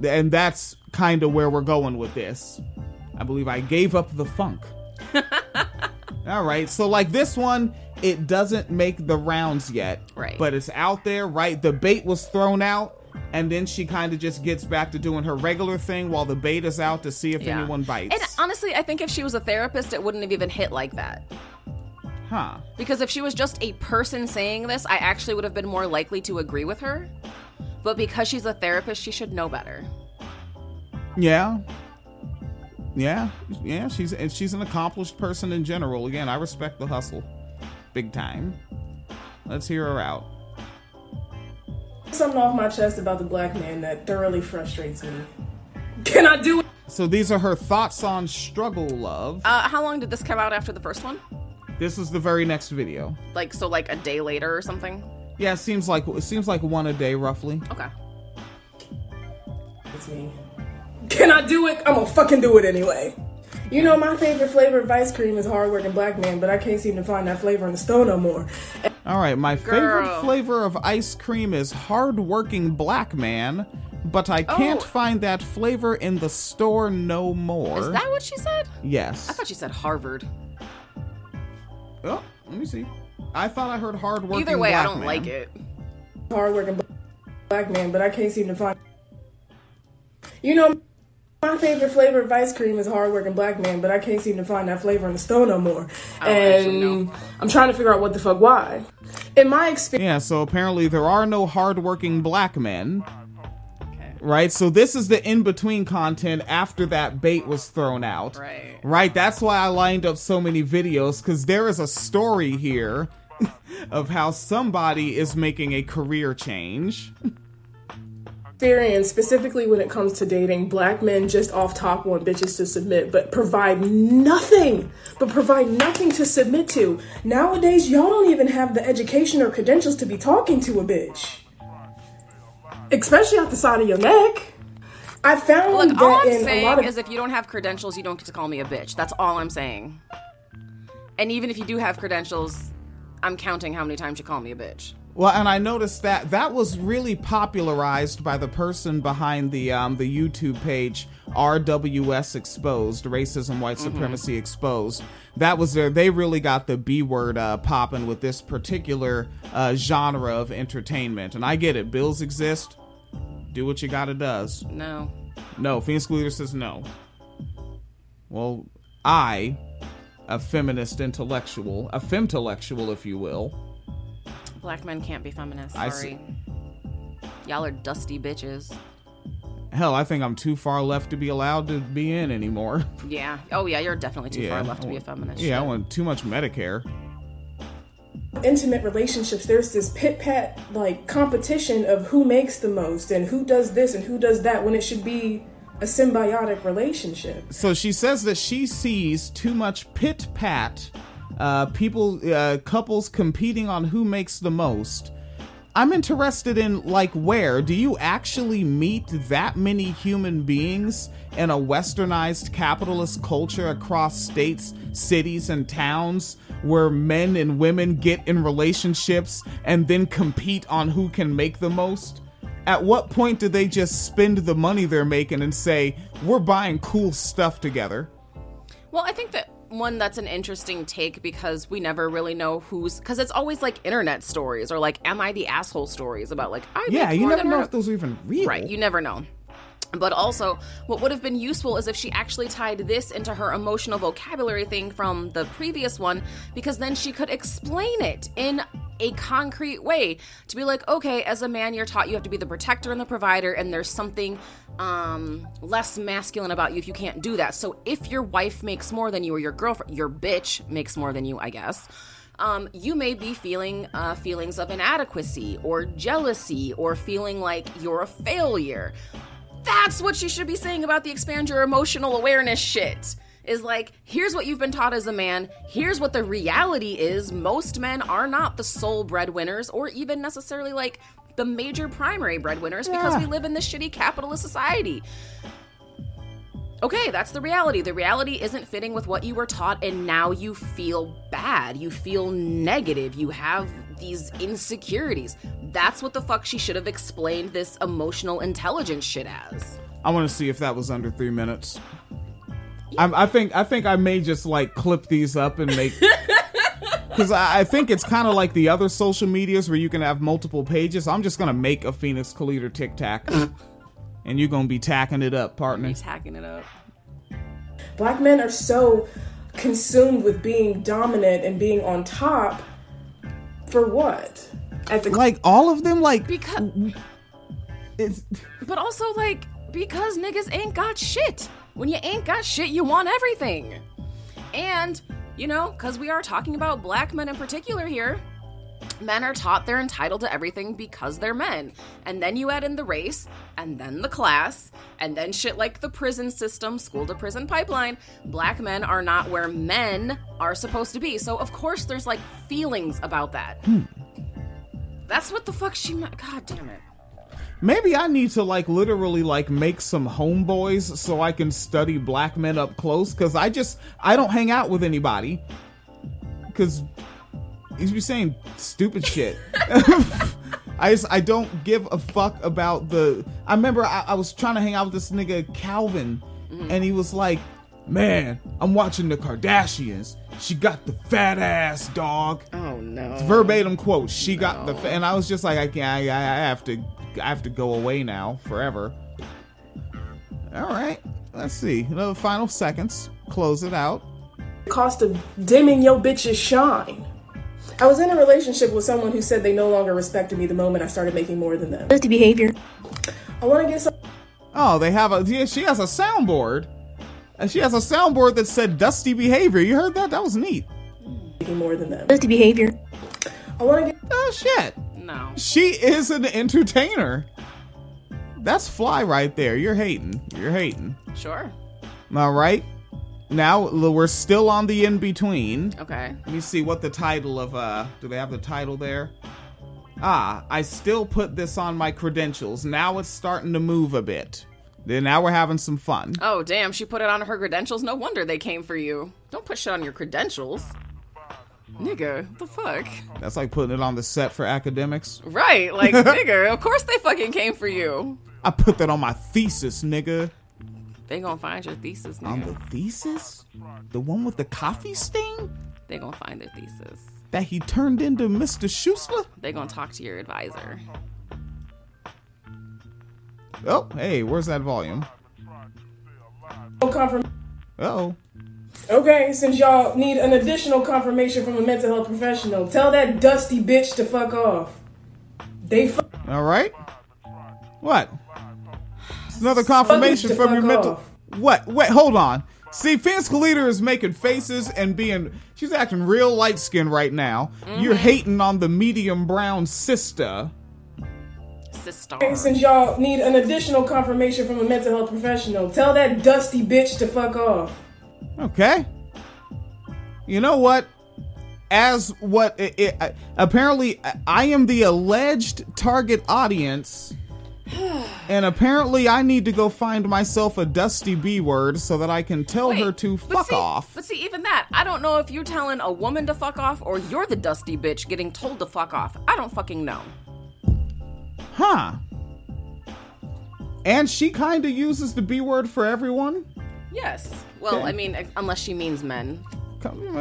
And that's kind of where we're going with this. I believe I gave up the funk. All right. So like this one, it doesn't make the rounds yet. Right. But it's out there, right? The bait was thrown out and then she kind of just gets back to doing her regular thing while the bait is out to see if Yeah. anyone bites. And honestly, I think if she was a therapist, it wouldn't have even hit like that. huh. Because if she was just a person saying this, I actually would have been more likely to agree with her. But because she's a therapist, she should know better. Yeah. Yeah. Yeah, she's and she's an accomplished person in general. Again, I respect the hustle. Big time. Let's hear her out. Something off my chest about the black man that thoroughly frustrates me. Can I do it? So these are her thoughts on struggle love. Uh, how long did this come out after the first one? This is the very next video. Like, so like a day later or something? Yeah, it seems like it seems like one a day roughly. Okay. It's me. Can I do it? I'm gonna fucking do it anyway. You know, my favorite flavor of ice cream is hardworking black man, but I can't seem to find that flavor in the store no more. All right, my favorite flavor of ice cream is hardworking black man, but I oh. can't Oh. find that flavor in the store no more. Is that what she said? yes. I thought she said Harvard. Oh, let me see. I thought I heard hardworking. Either way, I don't man. like it. Hardworking bl- black man, but I can't seem to find. You know, my favorite flavor of ice cream is hardworking black man, but I can't seem to find that flavor in the store no more. I and. I'm trying to figure out what the fuck why. In my experience. Yeah, so apparently there are no hardworking black men. Okay. Right, so this is the in between content after that bait was thrown out. Right. Right, that's why I lined up so many videos because there is a story here of how somebody is making a career change. experience, specifically when it comes to dating, black men just off top want bitches to submit, but provide nothing, but provide nothing to submit to. Nowadays, y'all don't even have the education or credentials to be talking to a bitch, especially out the side of your neck. I found Look, that all I'm in a saying lot of is if you don't have credentials, you don't get to call me a bitch. That's all I'm saying. And even if you do have credentials, I'm counting how many times you call me a bitch. Well, and I noticed that that was really popularized by the person behind the um, the YouTube page RWS Exposed, Racism, White Supremacy Exposed. That was their. They really got the B word uh, popping with this particular uh, genre of entertainment. And I get it. Bills exist. Do what you gotta does. No. No, Phoenix Calida says no. Well, I, a feminist intellectual, a femtellectual, if you will. Black men can't be feminists. I Sorry. Y'all are dusty bitches. Hell, I think I'm too far left to be allowed to be in anymore. Yeah. Oh, yeah, you're definitely too far left I to be a want- feminist. Yeah, I Shit. want too much Medicare. intimate relationships, there's this pit pat like competition of who makes the most and who does this and who does that when it should be a symbiotic relationship. So she says that she sees too much pit pat, uh, people, uh, couples competing on who makes the most. I'm interested in like where do you actually meet that many human beings in a westernized capitalist culture across states, cities, and towns where men and women get in relationships and then compete on who can make the most? At what point do they just spend the money they're making and say, we're buying cool stuff together? Well, I think that one that's an interesting take because we never really know who's because it's always like internet stories or like am I the asshole stories about like I Yeah, you never know her. if those are even real. Right, you never know. But also, what would have been useful is if she actually tied this into her emotional vocabulary thing from the previous one, because then she could explain it in a concrete way. To be like, okay, as a man, you're taught you have to be the protector and the provider, and there's something um, less masculine about you if you can't do that. So if your wife makes more than you, or your girlfriend, your bitch makes more than you, I guess um, you may be feeling uh, feelings of inadequacy or jealousy or feeling like you're a failure. That's what she should be saying about the expand your emotional awareness shit. is like, here's what you've been taught as a man. Here's what the reality is. Most men are not the sole breadwinners or even necessarily like the major primary breadwinners because Yeah. we live in this shitty capitalist society. Okay, that's the reality. The reality isn't fitting with what you were taught, and now you feel bad. You feel negative. You have these insecurities. That's what the fuck she should have explained this emotional intelligence shit as. I want to see if that was under three minutes. I'm, I think I think I may just like clip these up and make because I, I think it's kind of like the other social medias where you can have multiple pages. I'm just gonna make a Phoenix Calida Tic Tac, and you're gonna be tacking it up, partner. He's hacking it up. Black men are so consumed with being dominant and being on top. For what? At the Like all of them, like Because, it's but also like because niggas ain't got shit. When you ain't got shit, you want everything. And you know, because we are talking about black men in particular here. Men are taught they're entitled to everything because they're men. And then you add in the race, and then the class, and then shit like the prison system, school to prison pipeline. Black men are not where men are supposed to be. So, of course, there's like feelings about that. Hmm. That's what the fuck she meant. God damn it. maybe I need to like literally like make some homeboys so I can study black men up close because I just I don't hang out with anybody because he's be saying stupid shit. I just I don't give a fuck about the. I remember I, I was trying to hang out with this nigga Calvin, mm-hmm. and he was like, "Man, I'm watching the Kardashians. She got the fat ass dog." Oh no. verbatim quote. She got the, fa-, and I was just like, I can't. I, I have to. I have to go away now forever. All right. Let's see. Another final seconds. Close it out. cost of dimming your bitch's shine. I was in a relationship with someone who said they no longer respected me the moment I started making more than them. Dusty behavior. I want to get some. Oh, they have a. Yeah, she has a soundboard. And she has a soundboard that said "dusty behavior." You heard that? That was neat. making more than them. Dusty behavior. I want to get. Oh shit. No. She is an entertainer. That's fly right there. You're hating. You're hating. Sure. All right. Now we're still on the in between. Okay. Let me see what the title of uh do they have the title there? Ah, I still put this on my credentials. Now it's starting to move a bit. Then now we're having some fun. Oh, damn, she put it on her credentials. No wonder they came for you. Don't put shit on your credentials. Nigga, the fuck? That's like putting it on the set for academics. Right, like, nigga, of course they fucking came for you. I put that on my thesis, nigga. They gonna find your thesis, now. On the thesis? The one with the coffee stain? They gonna find their thesis. That he turned into Mr. Schusler? They gonna talk to your advisor. Oh, hey, where's that volume? Confirm- Oh. okay, since y'all need an additional confirmation from a mental health professional, tell that dusty bitch to fuck off. They fuck. All right. What? It's another confirmation from your mental. off. What? Wait, hold on. See, Phoenix Calida is making faces and being. She's acting real light skinned right now. You're mm-hmm. hating on the medium brown sister. Sister. Okay, since y'all need an additional confirmation from a mental health professional, tell that dusty bitch to fuck off. Okay. You know what? As what it, it, uh, apparently uh, I am the alleged target audience, and apparently I need to go find myself a dusty B word so that I can tell her to fuck see- off. But see, even that, I don't know if you're telling a woman to fuck off or you're the dusty bitch getting told to fuck off. I don't fucking know. Huh. And she kind of uses the B word for everyone. Yes. Well, Okay. I mean, unless she means men.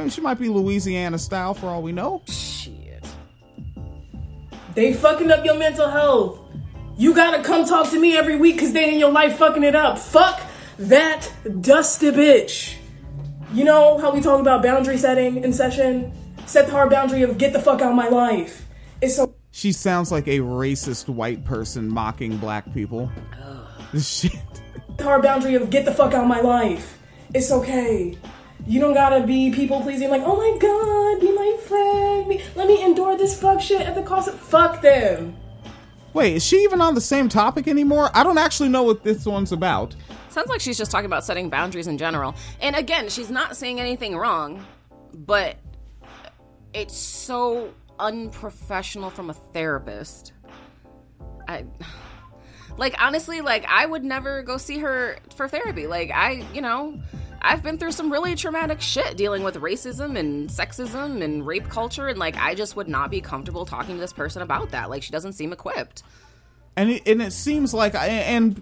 She might be Louisiana style for all we know. Shit. They fucking up your mental health. You gotta come talk to me every week because they in your life fucking it up. Fuck that dusty bitch. You know how we talk about boundary setting in session? Set the hard boundary of get the fuck out of my life. It's so She sounds like a racist white person mocking black people. Shit. The hard boundary of get the fuck out of my life. It's okay. You don't gotta be people pleasing like, oh my god, be my friend. Let me endure this fuck shit at the cost of fuck them. Wait, is she even on the same topic anymore? I don't actually know what this one's about. Sounds like she's just talking about setting boundaries in general. And again, she's not saying anything wrong, but it's so unprofessional from a therapist. I like honestly, like I would never go see her for therapy. Like I, you know, I've been through some really traumatic shit dealing with racism and sexism and rape culture and like I just would not be comfortable talking to this person about that. Like she doesn't seem equipped. and it, and it seems like I and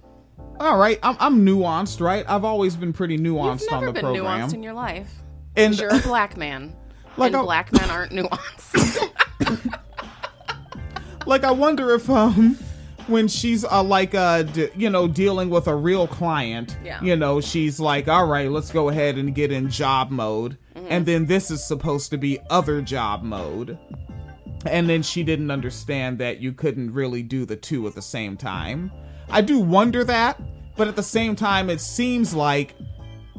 all right, I'm, I'm nuanced, right? I've always been pretty nuanced You've on never the been program. nuanced in your life. And- you're a black man. Like and black men aren't nuanced. like I wonder if um when she's uh, like uh d- you know dealing with a real client, Yeah. you know, she's like, "All right, let's go ahead and get in job mode." Mm-hmm. And then this is supposed to be other job mode. And then she didn't understand that you couldn't really do the two at the same time. I do wonder that, but at the same time it seems like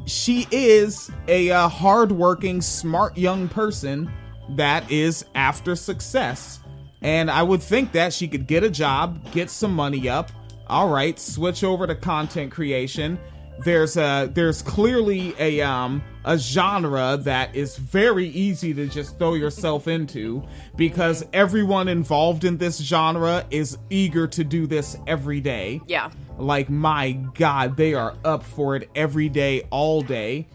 she is a uh, hardworking, smart young person that is after success. And I would think that she could get a job, get some money up. All right, switch over to content creation. There's a there's clearly a um a genre that is very easy to just throw yourself into because everyone involved in this genre is eager to do this every day. yeah. Like, my God, they are up for it every day, all day.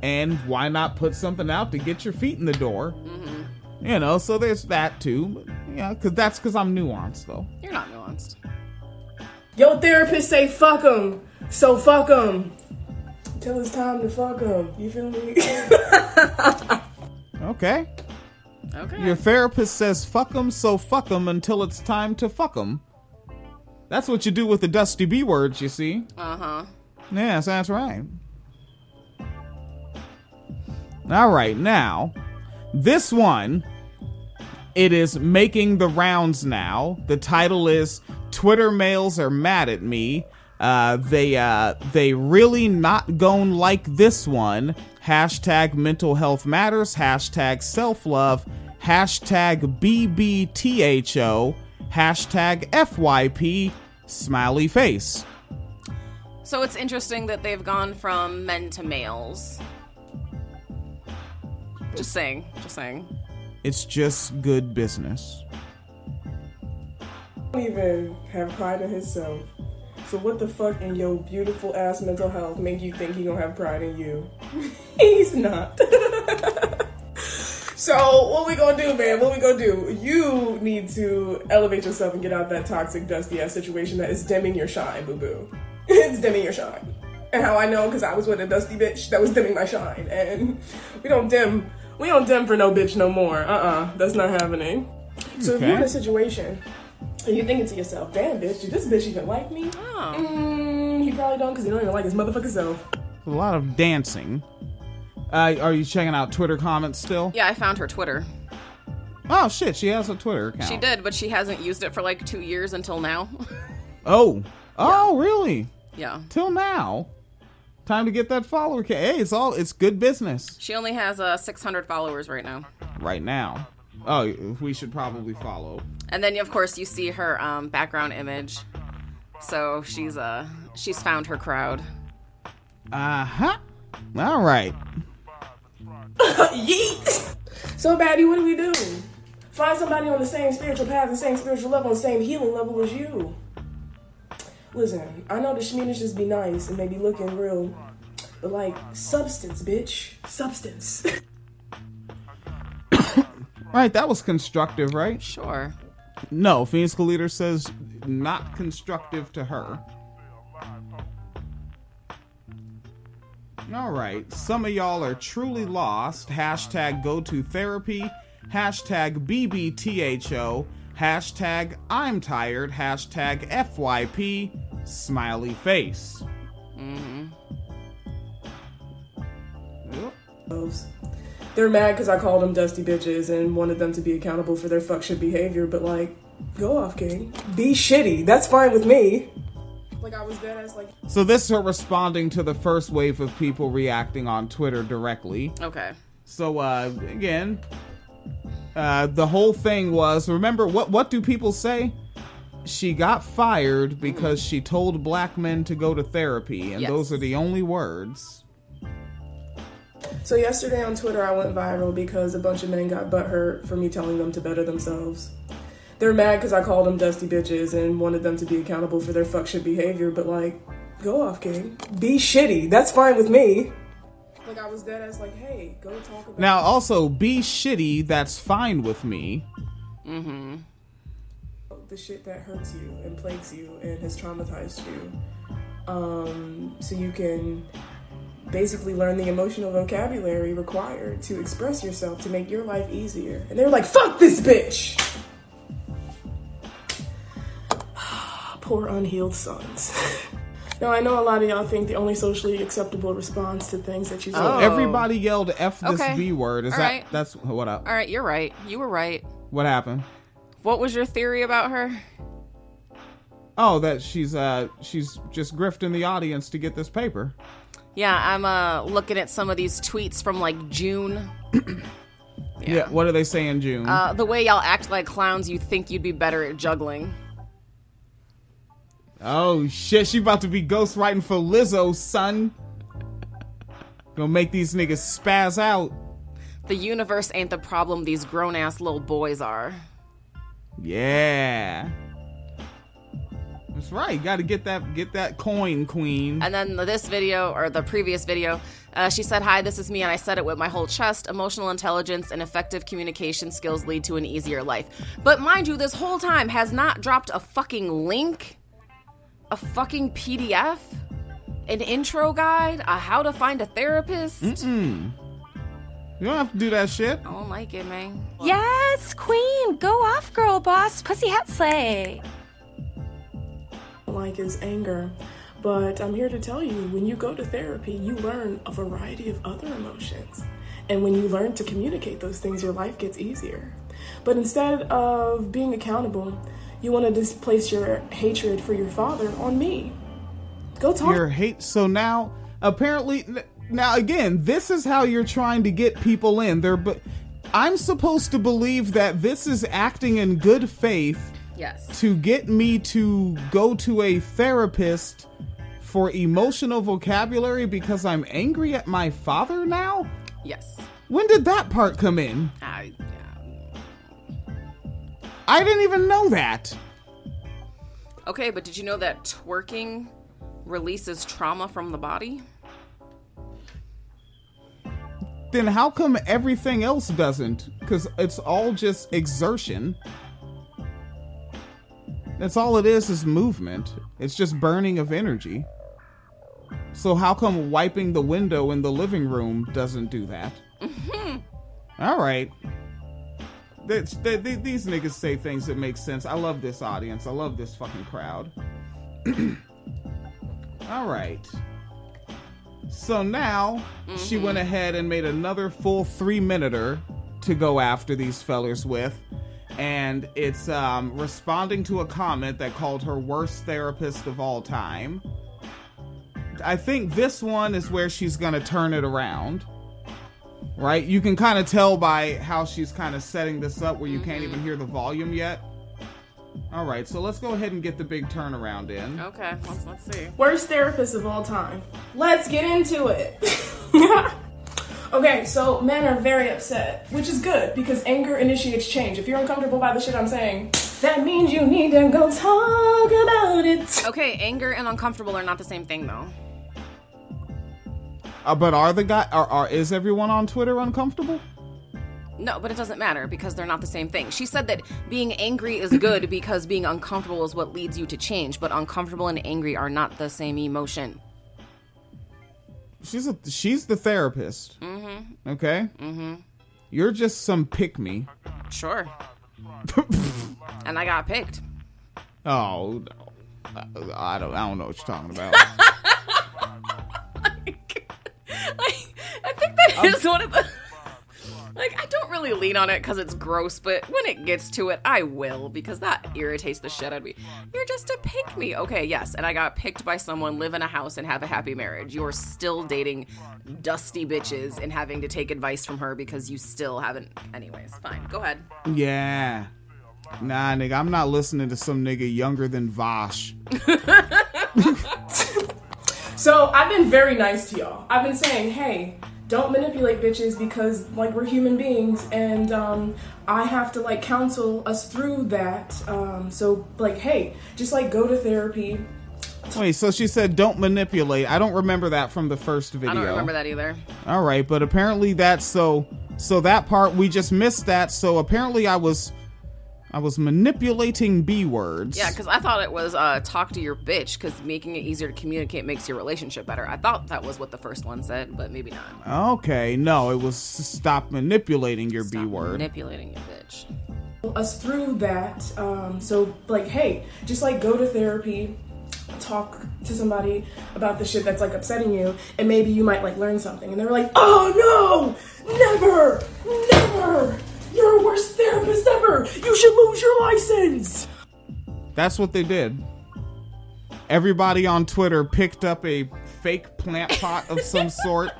And why not put something out to get your feet in the door? You know, so there's that too. But, yeah, because that's because I'm nuanced, though. You're not nuanced. Your therapist say fuck him, so fuck him. Till it's time to fuck him. You feel me? Okay. Okay. Your therapist says fuck them, so fuck them until it's time to fuck them. That's what you do with the Dusty B words, you see. Uh huh. Yes, that's right. All right, now, this one, it is making the rounds now. The title is Twitter males are mad at me. Uh, they uh, they really not gon' like this one. Hashtag mental health matters. Hashtag self love. Hashtag BBTHO. Hashtag FYP. Smiley face. So it's interesting that they've gone from men to males. Just saying. Just saying. It's just good business. don't even have pride in himself. So what the fuck in your beautiful ass mental health make you think he gonna have pride in you? He's not. so what we gonna do, man? What we gonna do? You need to elevate yourself and get out that toxic, dusty ass situation that is dimming your shine, boo boo. it's dimming your shine. And how I know? Because I was with a dusty bitch that was dimming my shine, and we don't dim. We don't dim for no bitch no more. Uh uh that's not happening. So if you're in a situation and you're thinking to yourself, damn bitch, did this bitch even like me? Oh. Mm, he probably don't because he don't even like his motherfucking self. A lot of dancing. Uh, are you checking out Twitter comments still? Yeah, I found her Twitter. Oh shit, she has a Twitter account. She did, but she hasn't used it for like two years until now. Oh, oh, really? yeah. Till now. Time to get that follower. ca- Hey, it's all it's good business She only has uh, 600 followers right now. right now. Oh, we should probably follow. And then, of course, you see her um, background image. So she's uh she's found her crowd. Uh huh. All right. Yeet! So, baddie, what do we do? Find somebody on the same spiritual path, the same spiritual level, the same healing level as you. Listen, I know the Sheminas just be nice and they be looking real, but like, substance, bitch. Substance. Right, that was constructive, right? Sure. No, Phoenix Calida says not constructive to her. All right, some of y'all are truly lost. Hashtag go to therapy. Hashtag BBTHO. Hashtag I'm tired. Hashtag FYP. Smiley face. Yep. Those. They're mad because I called them dusty bitches and wanted them to be accountable for their fuck shit behavior, but like, go off, King. Be shitty. That's fine with me. Like, I was dead as like, So this is her responding to the first wave of people reacting on Twitter directly. Okay. So uh again, uh the whole thing was remember what what do people say? she got fired because she told black men to go to therapy, and Yes. those are the only words. So yesterday on Twitter, I went viral because a bunch of men got butthurt for me telling them to better themselves. They're mad because I called them dusty bitches and wanted them to be accountable for their fuck shit behavior, but like, go off, king. Be shitty. That's fine with me. Like, I was dead ass like, hey, go talk about Now, also, be shitty, that's fine with me. the shit that hurts you and plagues you and has traumatized you. Um, so you can basically learn the emotional vocabulary required to express yourself to make your life easier. And they were like, fuck this bitch! Poor unhealed sons. now, I know a lot of y'all think the only socially acceptable response to things that you say. Oh. Everybody yelled "f this Okay. b word." Is All that right. that's what up? All right, you're right. You were right. What happened? What was your theory about her? Oh, that she's uh she's just grifting the audience to get this paper. Yeah, I'm uh looking at some of these tweets from like June. Yeah. What do they say in June? Uh, the way y'all act like clowns, you think you'd be better at juggling. Oh shit, she about to be ghostwriting for Lizzo, son. Gonna make these niggas spaz out. The universe ain't the problem. These grown ass little boys are. Yeah. That's right. Got to get that get that coin, queen. And then this video, or the previous video, uh, she said, Hi, this is me, and I said it with my whole chest. Emotional intelligence and effective communication skills lead to an easier life. But mind you, this whole time has not dropped a fucking link, a fucking PDF, an intro guide, a how to find a therapist. Mm-mm. You don't have to do that shit. I don't like it, man. Yes, queen. Go off, girl boss. Pussy hat slay. like is anger. But I'm here to tell you when you go to therapy, you learn a variety of other emotions. And when you learn to communicate those things, your life gets easier. But instead of being accountable, you want to displace your hatred for your father on me. Go talk. Your hate. So now, apparently, now again, this is how you're trying to get people in there. But I'm supposed to believe that this is acting in good faith Yes. to get me to go to a therapist for emotional vocabulary because I'm angry at my father now? Yes. When did that part come in? I, I didn't even know that. okay, but did you know that twerking releases trauma from the body? Then how come everything else doesn't? Because it's all just exertion. That's all it is, is movement. It's just burning of energy. So how come wiping the window in the living room doesn't do that? all right. They- they- these niggas say things that make sense. I love this audience. I love this fucking crowd. all right. So now she went ahead and made another full three minuter to go after these fellers with. And it's um, responding to a comment that called her worst therapist of all time. I think this one is where she's going to turn it around. Right? You can kind of tell by how she's kind of setting this up where you can't even mm-hmm. hear the volume yet. All right, so let's go ahead and get the big turnaround in. Okay, let's, let's see. Worst therapist of all time. Let's get into it. okay, so men are very upset, which is good because anger initiates change. If you're uncomfortable by the shit I'm saying, that means you need to go talk about it. Okay, anger and uncomfortable are not the same thing, though. Uh, but are the guy are, are is everyone on Twitter uncomfortable? No, but it doesn't matter because they're not the same thing. She said that being angry is good because being uncomfortable is what leads you to change, but uncomfortable and angry are not the same emotion. She's a she's the therapist. Mm-hmm. Okay. Mm-hmm. You're just some pick me. Sure. and I got picked. Oh, no. I, I don't I don't know what you're talking about. like, I think that is one of the. Like, I don't really lean on it because it's gross, but when it gets to it, I will because that irritates the shit out of me. You're just a pick me. Okay, yes, and I got picked by someone, live in a house, and have a happy marriage. You're still dating dusty bitches and having to take advice from her because you still haven't. Anyways, fine. Go ahead. yeah. Nah, nigga, I'm not listening to some nigga younger than Vosh. So I've been very nice to y'all. I've been saying, hey, don't manipulate bitches because like we're human beings and um, I have to like counsel us through that. Um, so like, hey, just like go to therapy. Wait, so she said don't manipulate. I don't remember that from the first video. I don't remember that either. All right, but apparently that's so so that part we just missed that. So apparently I was I was manipulating B words. Yeah, because I thought it was uh, talk to your bitch because making it easier to communicate makes your relationship better. I thought that was what the first one said, but maybe not. Okay, no, it was stop manipulating your B word. Manipulating your bitch. us through that. Um, so, like, hey, just like go to therapy, talk to somebody about the shit that's like upsetting you, and maybe you might like learn something. And they're like, oh no, never, never. You're a worst therapist ever. You should lose your license. That's what they did. Everybody on Twitter picked up a fake plant pot of some sort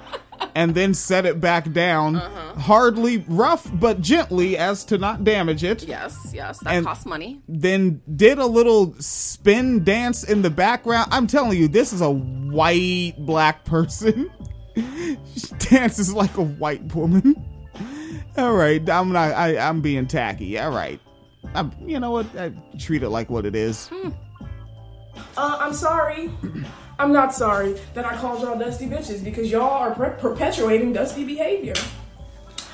and then set it back down, Uh-huh. hardly rough but gently as to not damage it. Yes, yes, that And- costs money. Then did a little spin dance in the background. I'm telling you, this is a white black person. she dances like a white woman. All right, I'm not. I, I'm being tacky. All right, I'm, you know what? I treat it like what it is. Uh, I'm sorry. I'm not sorry that I called y'all dusty bitches because y'all are per- perpetuating dusty behavior.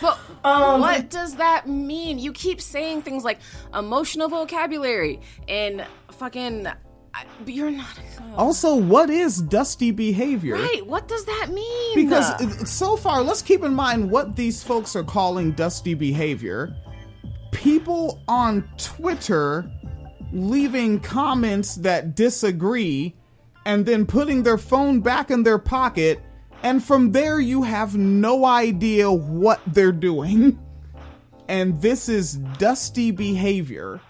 But Um, what does that mean? You keep saying things like emotional vocabulary and fucking. I, but you're not. Also, what is dusty behavior? Right, what does that mean? Because uh, so far, let's keep in mind what these folks are calling dusty behavior. People on Twitter leaving comments that disagree and then putting their phone back in their pocket, and from there, you have no idea what they're doing. And this is dusty behavior.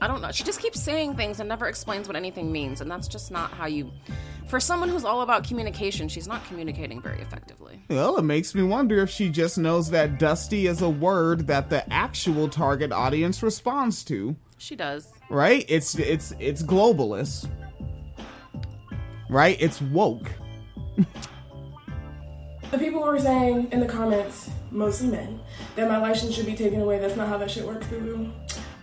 I don't know. She just keeps saying things and never explains what anything means, and that's just not how you. For someone who's all about communication, she's not communicating very effectively. Well, it makes me wonder if she just knows that dusty is a word that the actual target audience responds to. She does. Right? It's it's it's globalist. Right? It's woke. The people who are saying in the comments, mostly men, that my license should be taken away. That's not how that shit works, Boo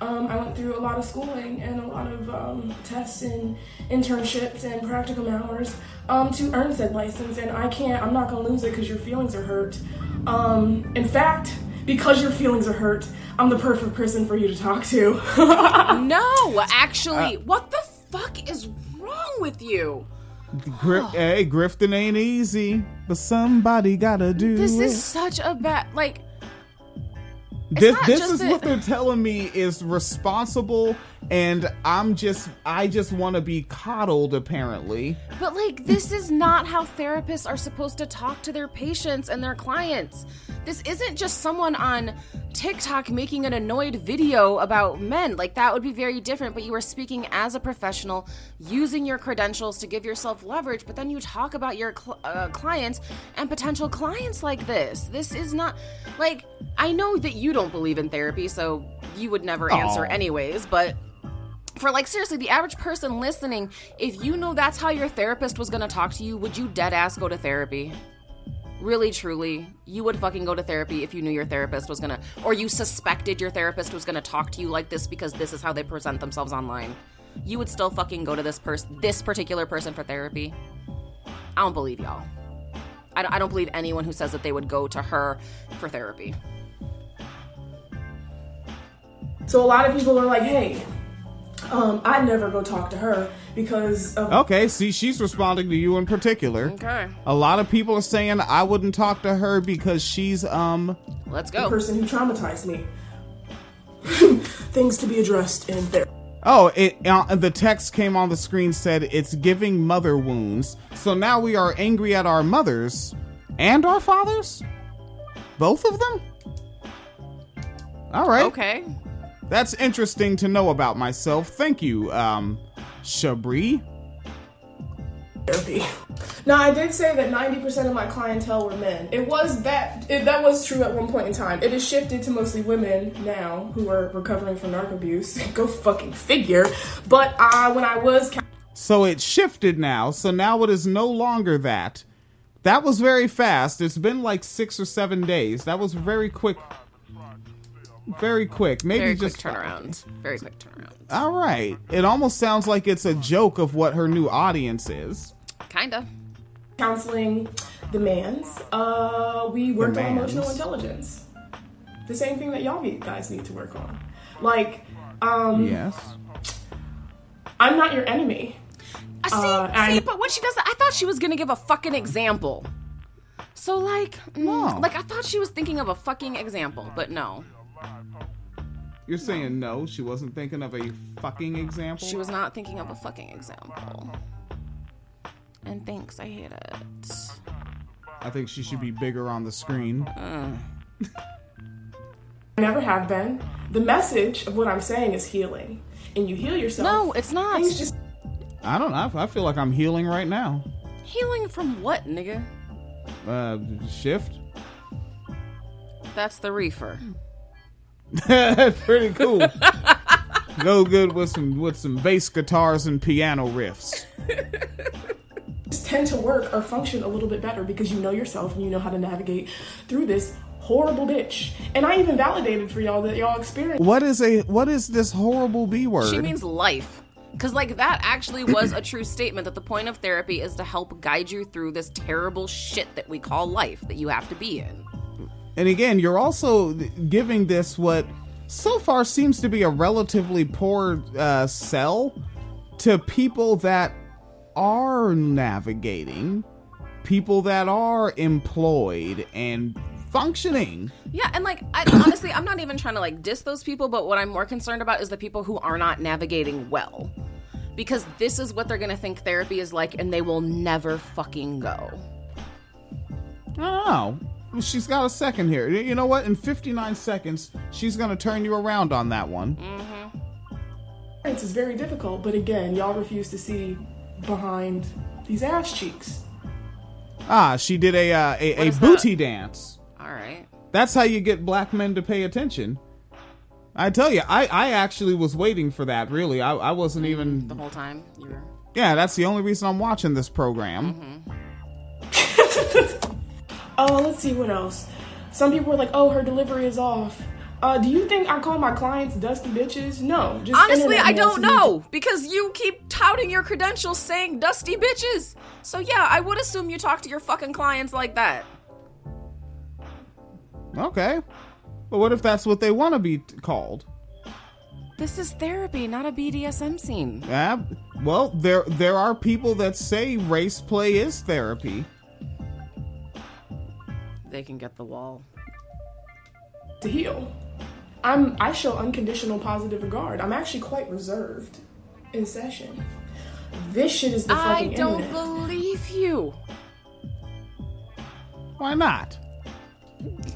um, I went through a lot of schooling and a lot of um, tests and internships and practicum hours um, to earn said license, and I can't. I'm not gonna lose it because your feelings are hurt. Um, in fact, because your feelings are hurt, I'm the perfect person for you to talk to. no, actually, what the fuck is wrong with you? Grif- hey, grifting ain't easy, but somebody gotta do This This is such a bad like. This this is that- what they're telling me is responsible, and I'm just I just want to be coddled. Apparently, But like, this is not how therapists are supposed to talk to their patients and their clients. This isn't just someone on TikTok making an annoyed video about men. Like, that would be very different, but you are speaking as a professional, using your credentials to give yourself leverage, but then you talk about your cl- uh, clients and potential clients like this. This is not, like, I know that you don't believe in therapy, so you would never answer Aw. anyways, but for like seriously the average person listening if you know that's how your therapist was gonna talk to you would you dead ass go to therapy? Really truly you would fucking go to therapy if you knew your therapist was gonna or you suspected your therapist was gonna talk to you like this because this is how they present themselves online. You would still fucking go to this person this particular person for therapy. I don't believe y'all. I don't, I don't believe anyone who says that they would go to her for therapy. So a lot of people are like, hey, um, I'd never go talk to her because of okay. See, she's responding to you in particular. okay A lot of people are saying I wouldn't talk to her because she's um let's the go person who traumatized me. Things to be addressed in therapy. Oh, it uh, the text came on the screen said it's giving mother wounds. So now we are angry at our mothers and our fathers? Both of them? All right. okay That's interesting to know about myself. Thank you, um Shabree. therapy. Now, I did say that 90% of my clientele were men. It was that, it, that was true at one point in time. It has shifted to mostly women now who are recovering from narc abuse. Go fucking figure. But uh, when I was So it shifted now. So now it is no longer that. That was very fast. It's been like six or seven days. That was very quick. Very quick. Maybe Very quick just turnaround. Very quick turnaround. All right. It almost sounds like it's a joke of what her new audience is. Kinda. counseling demands, uh, we worked on emotional intelligence. The same thing that y'all guys need to work on. Like, um, Yes. I'm not your enemy. I see, Uh, see, but when she does that, I thought she was gonna give a fucking example. So like, mm, No. like I thought she was thinking of a fucking example, but no, You're saying no, she wasn't thinking of a fucking example? she was not thinking of a fucking example. And thanks, I hate it. I think she should be bigger on the screen. I never have been. The message of what I'm saying is healing, and you heal yourself. No, it's not. Things just I don't know. I feel like I'm healing right now. Healing from what, nigga? Uh, shift? That's the reefer. That's pretty cool. Go good with some with some bass guitars and piano riffs. just tend to work or function a little bit better because you know yourself and you know how to navigate through this horrible bitch. And I even validated for y'all that y'all experience. What is a what is this horrible B word? She means life. Because, like, that actually was a true statement that the point of therapy is to help guide you through this terrible shit that we call life that you have to be in. And again, you're also giving this what so far seems to be a relatively poor uh, sell to people that are navigating, people that are employed and functioning. Yeah, and like I, honestly, I'm not even trying to like diss those people, but what I'm more concerned about is the people who are not navigating well. Because this is what they're gonna think therapy is like, and they will never fucking go. I don't know. She's got a second here. You know what? In 59 seconds, she's going to turn you around on that one. Mm-hmm. It's very difficult, but again, y'all refuse to see behind these ass cheeks. Ah, she did a uh, a, a is booty dance. All right. That's how you get black men to pay attention. I tell you, I, I actually was waiting for that. Really, I, I wasn't even. The whole time you were. Yeah, that's the only reason I'm watching this program. Oh, let's see what else. Some people were like, "Oh, her delivery is off." Uh, do you think I call my clients dusty bitches? No. Just Honestly, I don't who need know because you keep touting your credentials saying dusty bitches. So yeah, I would assume you talk to your fucking clients like that. Okay, but what if that's what they want to be t- called? This is therapy, not a BDSM scene. Yeah. Well, there there are people that say race play is therapy. They can get the wall. to heal. I'm I show unconditional positive regard. I'm actually quite reserved in session. This shit is the I fucking don't internet. believe you. Why not?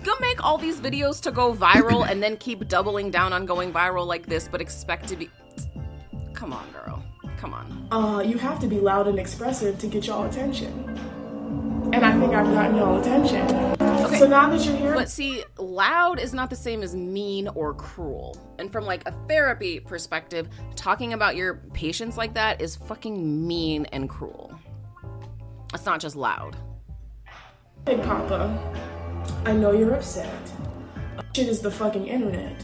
Go make all these videos to go viral and then keep doubling down on going viral like this, but expect to be. Come on, girl. Come on. uh, you have to be loud and expressive to get y'all attention. And I think I've gotten y'all attention. Okay. So now that you're here, But see, loud is not the same as mean or cruel. And from like a therapy perspective, talking about your patients like that is fucking mean and cruel. It's not just loud. Big Papa, I know you're upset. Shit is the fucking internet.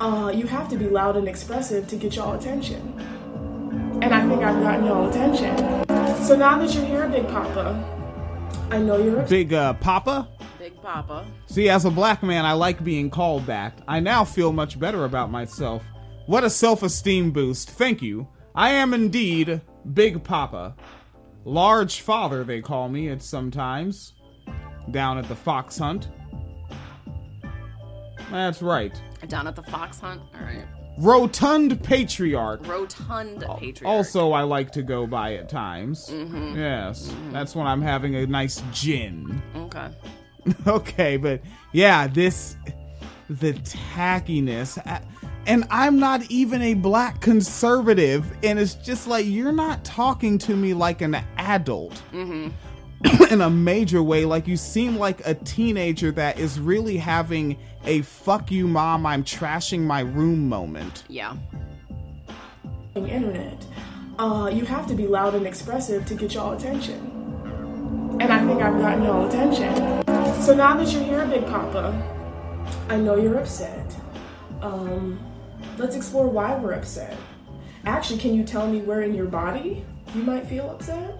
Uh, you have to be loud and expressive to get y'all attention. And I think I've gotten y'all attention. So now that you're here, Big Papa, I know you're. Big uh, Papa. Big Papa. See, as a black man, I like being called that. I now feel much better about myself. What a self esteem boost. Thank you. I am indeed Big Papa. Large Father, they call me at sometimes. Down at the fox hunt. That's right. Down at the fox hunt. All right. Rotund Patriarch. Rotund patriarch. Also, I like to go by at times. Mm-hmm. Yes. Mm-hmm. That's when I'm having a nice gin. Okay. okay, but yeah, this the tackiness. I, and I'm not even a black conservative. And it's just like, you're not talking to me like an adult mm-hmm. in a major way. Like, you seem like a teenager that is really having a fuck you, mom, I'm trashing my room moment. Yeah. internet. Uh, you have to be loud and expressive to get y'all attention. And I think I've gotten y'all attention. So now that you're here, Big Papa, I know you're upset. Um, let's explore why we're upset. Actually, can you tell me where in your body you might feel upset?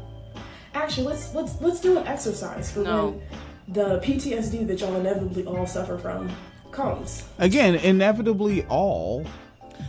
Actually, let's let's let's do an exercise for No. when the PTSD that y'all inevitably all suffer from comes. Again, inevitably all.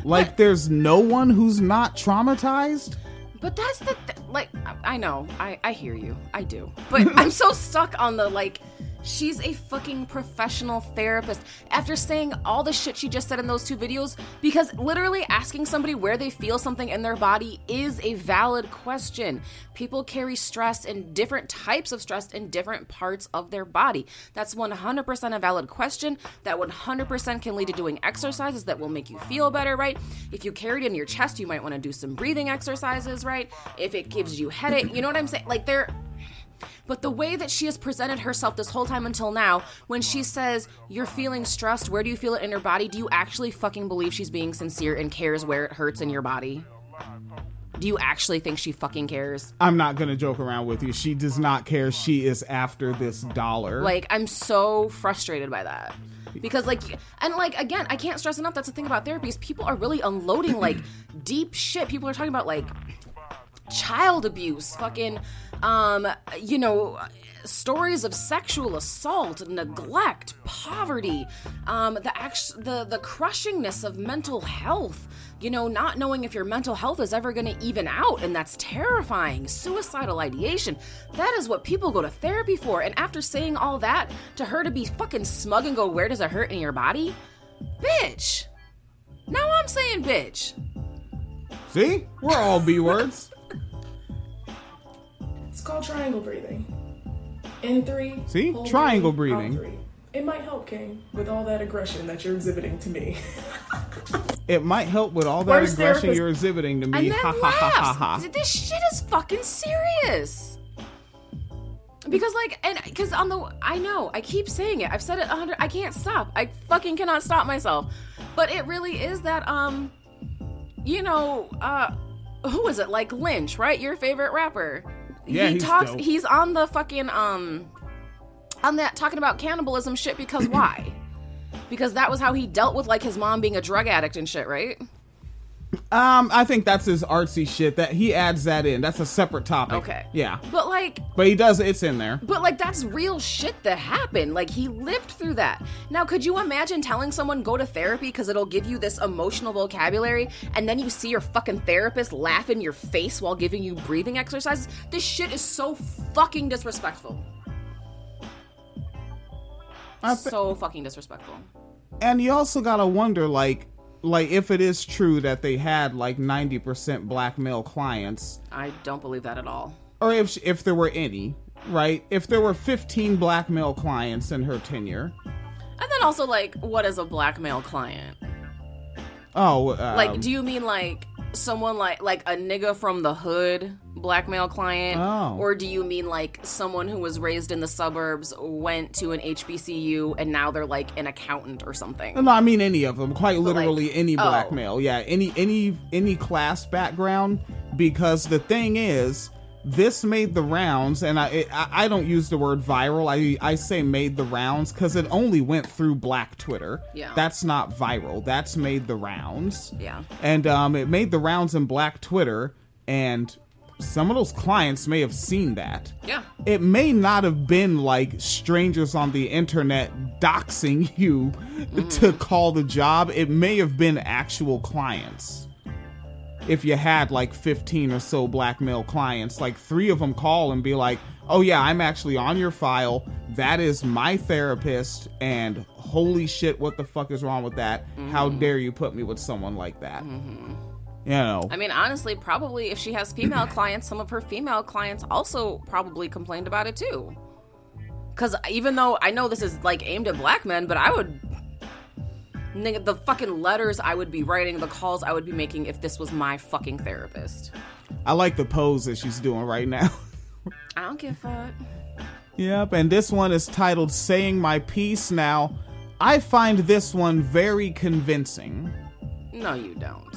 Like, there's no one who's not traumatized. But that's the th- like I, I know I I hear you I do but I'm so stuck on the like she's a fucking professional therapist after saying all the shit she just said in those two videos because literally asking somebody where they feel something in their body is a valid question. People carry stress and different types of stress in different parts of their body. That's 100% a valid question. That 100% can lead to doing exercises that will make you feel better right? If you carry it in your chest you might want to do some breathing exercises right? If it gives you headache you know what i'm saying? Like there but the way that she has presented herself this whole time until now, when she says, You're feeling stressed, where do you feel it in your body? Do you actually fucking believe she's being sincere and cares where it hurts in your body? Do you actually think she fucking cares? I'm not gonna joke around with you. She does not care. She is after this dollar. Like, I'm so frustrated by that. Because, like, and like, again, I can't stress enough. That's the thing about therapy is people are really unloading, like, deep shit. People are talking about, like, child abuse, fucking, um, you know, stories of sexual assault, neglect, poverty, um, the act- the the crushingness of mental health. You know, not knowing if your mental health is ever going to even out, and that's terrifying. Suicidal ideation. That is what people go to therapy for. And after saying all that, to her to be fucking smug and go, "Where does it hurt in your body?" Bitch. Now I'm saying bitch. See, we're all B words. It's called triangle breathing. In three. See? Triangle three, breathing. three. It might help, King, with all that aggression that you're exhibiting to me. It might help with all that Worst aggression therapist- you're exhibiting to And me. then Ha ha ha ha ha. This shit is fucking serious. Because like, and because on the, I know, I keep saying it. I've said it a hundred. I can't stop. I fucking cannot stop myself. But it really is that, um, you know, uh, who is it? Like Lynch, right? Your favorite rapper. Yeah, he talks. dope. He's on the fucking um, on that talking about cannibalism shit. Because why? Because that was how he dealt with like his mom being a drug addict and shit, right? Um, I think that's his artsy shit. That he adds that in. That's a separate topic. Okay. Yeah, But like, but he does. It's in there. But like that's real shit that happened. Like he lived through that. Now, could you imagine telling someone go to therapy because it'll give you this emotional vocabulary, and then you see your fucking therapist laugh in your face while giving you breathing exercises? This shit is so fucking disrespectful. I thi- so fucking disrespectful. And you also gotta wonder, like, like if it is true that they had like ninety percent black male clients, I don't believe that at all. or if if there were any, right? If there were fifteen black male clients in her tenure, And then also, like, what is a black male client? oh, um, Like, do you mean like someone like like a nigga from the hood blackmail client Oh. or do you mean like someone who was raised in the suburbs went to an HBCU and now they're like an accountant or something No, I mean any of them. Quite But, like, literally any oh. Yeah, any any any class background. Because the thing is, this made the rounds, and I it, I, I don't use the word viral. I I say made the rounds because it only went through Black Twitter. Yeah. that's not viral. That's made the rounds. yeah and um, it made the rounds in Black Twitter, and some of those clients may have seen that. yeah It may not have been like strangers on the internet doxing you to call the job. It may have been actual clients. If you had like 15 or so black male clients, like three of them call and be like, oh yeah, I'm actually on your file. That is my therapist. And holy shit, what the fuck is wrong with that? How mm-hmm. dare you put me with someone like that? Mm-hmm. You know. I mean honestly probably if she has female clients some of her female clients also probably complained about it too cuz even though I know this is like aimed at black men but I would the fucking letters I would be writing, the calls I would be making if this was my fucking therapist. I like the pose that she's doing right now. I don't give a fuck. Yep, and this one is titled Saying My Piece. Now, I find this one very convincing. No, you don't.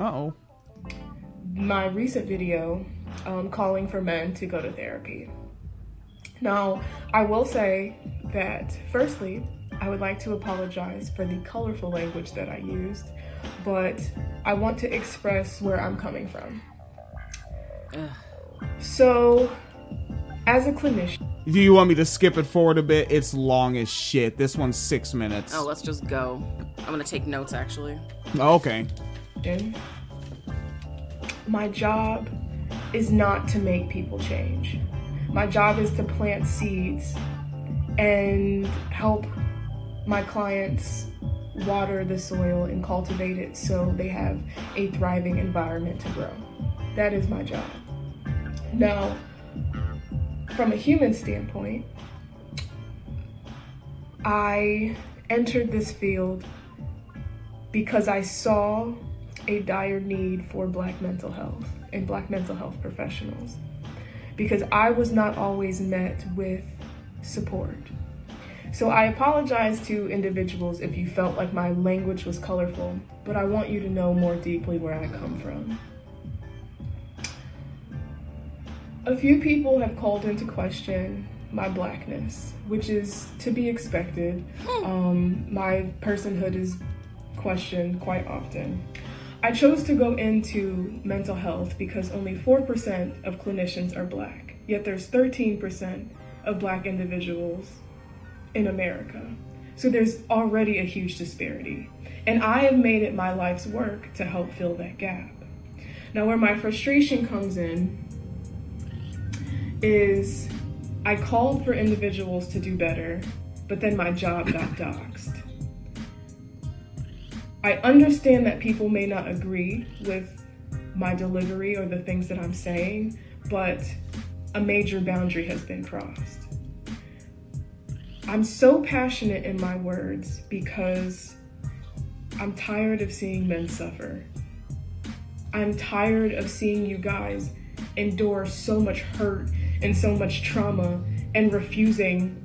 Uh oh. my recent video um, calling for men to go to therapy. Now, I will say that, firstly, I would like to apologize for the colorful language that I used, but I want to express where I'm coming from. So, as a clinician, Do you want me to skip it forward a bit? It's long as shit. This one's six minutes. Oh, let's just go. I'm gonna take notes actually. Oh, okay. my job is not to make people change. My job is to plant seeds and help my clients water the soil and cultivate it so they have a thriving environment to grow. That is my job. Now, from a human standpoint, I entered this field because I saw a dire need for black mental health and black mental health professionals. Because I was not always met with support. So I apologize to individuals if you felt like my language was colorful, but I want you to know more deeply where I come from. A few people have called into question my blackness, which is to be expected. Um, my personhood is questioned quite often. I chose to go into mental health because only 4% of clinicians are black, yet there's 13% of black individuals in America. So there's already a huge disparity. And I have made it my life's work to help fill that gap. Now, where my frustration comes in is I called for individuals to do better, but then my job got doxxed. I understand that people may not agree with my delivery or the things that I'm saying, but a major boundary has been crossed. I'm so passionate in my words because I'm tired of seeing men suffer. I'm tired of seeing you guys endure so much hurt and so much trauma and refusing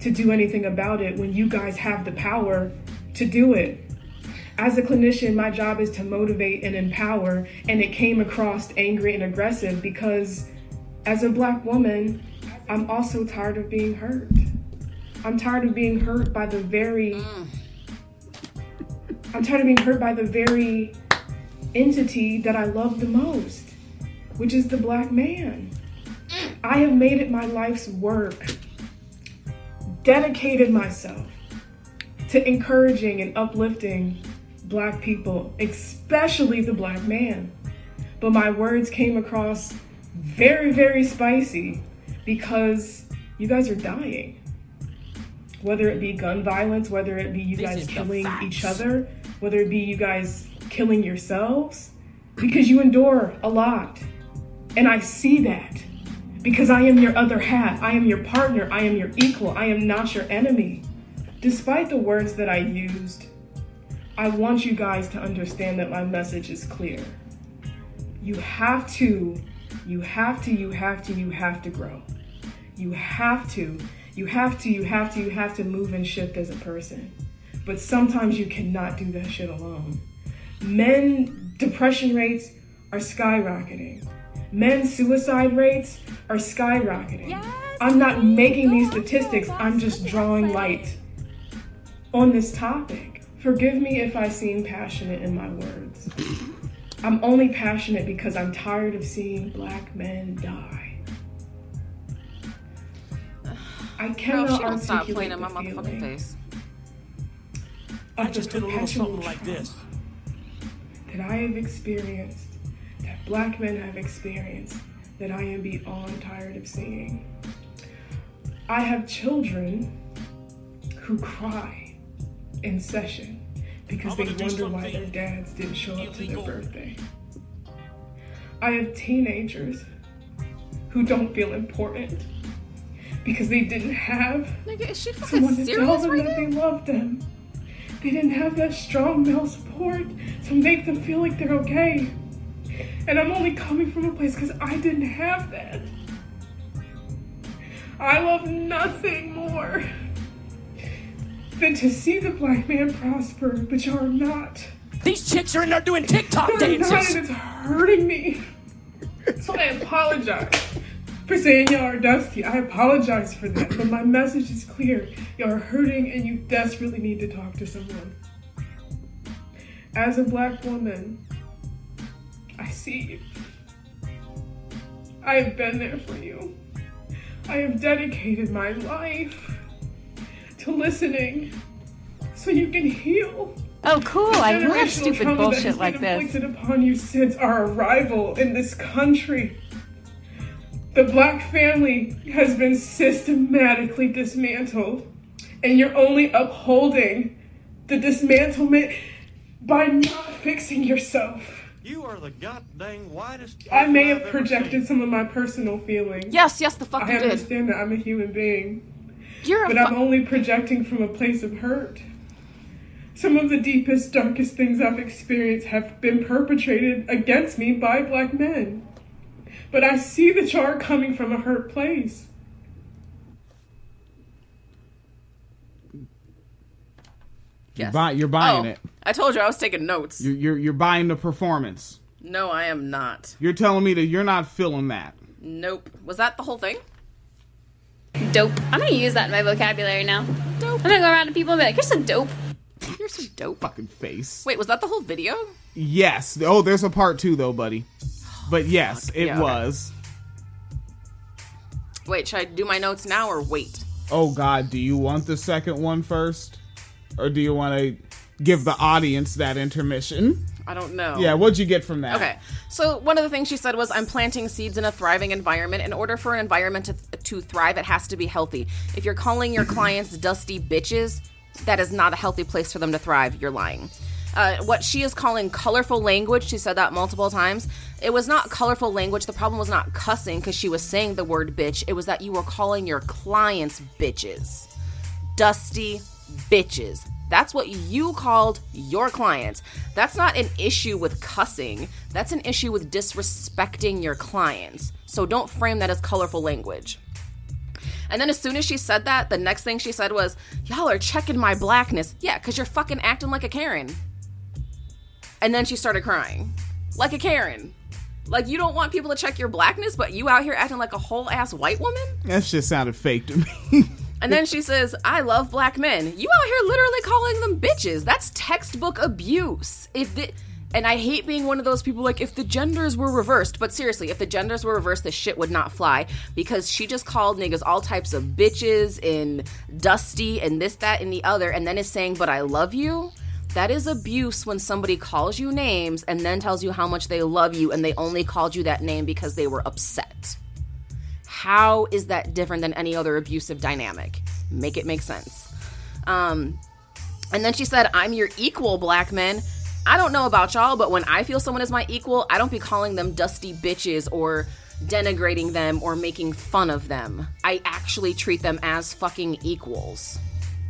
to do anything about it when you guys have the power to do it. As a clinician, my job is to motivate and empower, and it came across angry and aggressive because as a black woman, I'm also tired of being hurt. I'm tired of being hurt by the very mm. I'm tired of being hurt by the very entity that I love the most, which is the black man. Mm. I have made it my life's work, dedicated myself to encouraging and uplifting black people, especially the black man. But my words came across very, very spicy because you guys are dying. Whether it be gun violence, whether it be you This guys killing each other, whether it be you guys killing yourselves, because you endure a lot. And I see that because I am your other half. I am your partner. I am your equal. I am not your enemy. Despite the words that I used, I want you guys to understand that my message is clear. You have to, you have to, you have to, you have to grow. You have to, you have to, you have to, you have to move and shift as a person. But sometimes you cannot do that shit alone. Men depression rates are skyrocketing. Men's suicide rates are skyrocketing. I'm not making these statistics, I'm just drawing light on this topic. Forgive me if I seem passionate in my words. I'm only passionate because I'm tired of seeing black men die. I Girl, cannot she don't stop playing in my motherfucking feeling face. I just did a little perpetual something like this. that I have experienced, that black men have experienced, that I am beyond tired of seeing. I have children who cry in session because they wonder why their dads didn't show up to their birthday. I have teenagers who don't feel important because they didn't have Nigga, is she fucking someone to tell them right that they loved them. They didn't have that strong male support to make them feel like they're okay. And I'm only coming from a place because I didn't have that. I love nothing more than to see the black man prosper, but you're not. These chicks are in there doing TikTok You're not, dances. and it's hurting me. So I apologize for saying y'all are dusty. I apologize for that, but my message is clear. Y'all are hurting and you desperately need to talk to someone. As a black woman, I see you. I have been there for you. I have dedicated my life to listening so you can heal. Oh, cool. I love stupid bullshit like been this. inflicted upon you since our arrival in this country. The black family has been systematically dismantled, and you're only upholding the dismantlement by not fixing yourself. You are the goddamn whitest. I may have I've projected some of my personal feelings. Yes, yes, the fuck I you did. understand that I'm a human being. You're a but fu- I'm only projecting from a place of hurt. Some of the deepest, darkest things I've experienced have been perpetrated against me by black men. But I see that you are coming from a hurt place. You're, buy, you're buying oh, it. I told you I was taking notes. You're, you're you're buying the performance. No, I am not. You're telling me that you're not feeling that. Nope. Was that the whole thing? Dope. I'm gonna use that in my vocabulary now. Dope. I'm gonna go around to people and be like, "You're so dope." You're so dope. Fucking face. Wait, was that the whole video? Yes. Oh, there's a part two though, buddy. But yes, it Yeah, okay. was. Wait, should I do my notes now or wait? Oh God, do you want the second one first, or do you want to give the audience that intermission? I don't know. Yeah, what'd you get from that? Okay. So one of the things she said was, "I'm planting seeds in a thriving environment. In order for an environment to, to thrive, it has to be healthy. If you're calling your clients dusty bitches, that is not a healthy place for them to thrive. You're lying." Uh, what she is calling colorful language, she said that multiple times. It was not colorful language. The problem was not cussing because she was saying the word bitch. It was that you were calling your clients bitches. Dusty bitches. That's what you called your clients. That's not an issue with cussing. That's an issue with disrespecting your clients. So don't frame that as colorful language. And then as soon as she said that, the next thing she said was, Y'all are checking my blackness. Yeah, because you're fucking acting like a Karen. And then she started crying. Like a Karen. Like you don't want people to check your blackness, but you out here acting like a whole ass white woman? That shit sounded fake to me. And then she says, I love black men. You out here literally calling them bitches. That's textbook abuse. If the and I hate being one of those people like if the genders were reversed, but seriously, if the genders were reversed, the shit would not fly because she just called niggas all types of bitches and dusty and this, that, and the other, and then is saying, But I love you. That is abuse when somebody calls you names and then tells you how much they love you and they only called you that name because they were upset. How is that different than any other abusive dynamic? Make it make sense. Um, and then she said, I'm your equal, black men. I don't know about y'all, but when I feel someone is my equal, I don't be calling them dusty bitches or denigrating them or making fun of them. I actually treat them as fucking equals.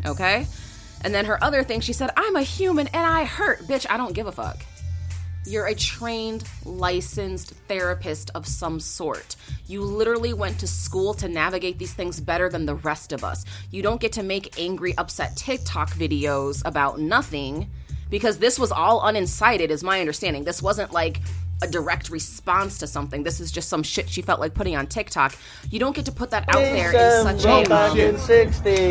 Okay? And then her other thing, she said, I'm a human and I hurt. Bitch, I don't give a fuck. You're a trained, licensed therapist of some sort. You literally went to school to navigate these things better than the rest of us. You don't get to make angry, upset TikTok videos about nothing because this was all unincited, is my understanding. This wasn't like a direct response to something. This is just some shit she felt like putting on TikTok. You don't get to put that out there in such a. um,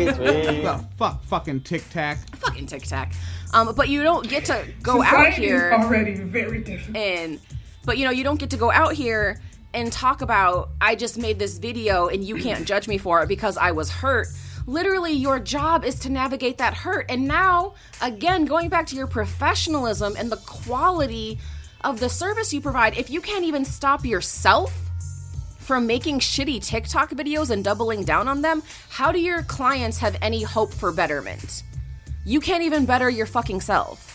the fuck, fucking tic tac. fucking tic tac. Um, but you don't get to go out Society is here already very different. and but you know you don't get to go out here and talk about I just made this video and you can't judge me for it because I was hurt. Literally, your job is to navigate that hurt. And now, again, going back to your professionalism and the quality of the service you provide, if you can't even stop yourself from making shitty TikTok videos and doubling down on them, how do your clients have any hope for betterment? You can't even better your fucking self.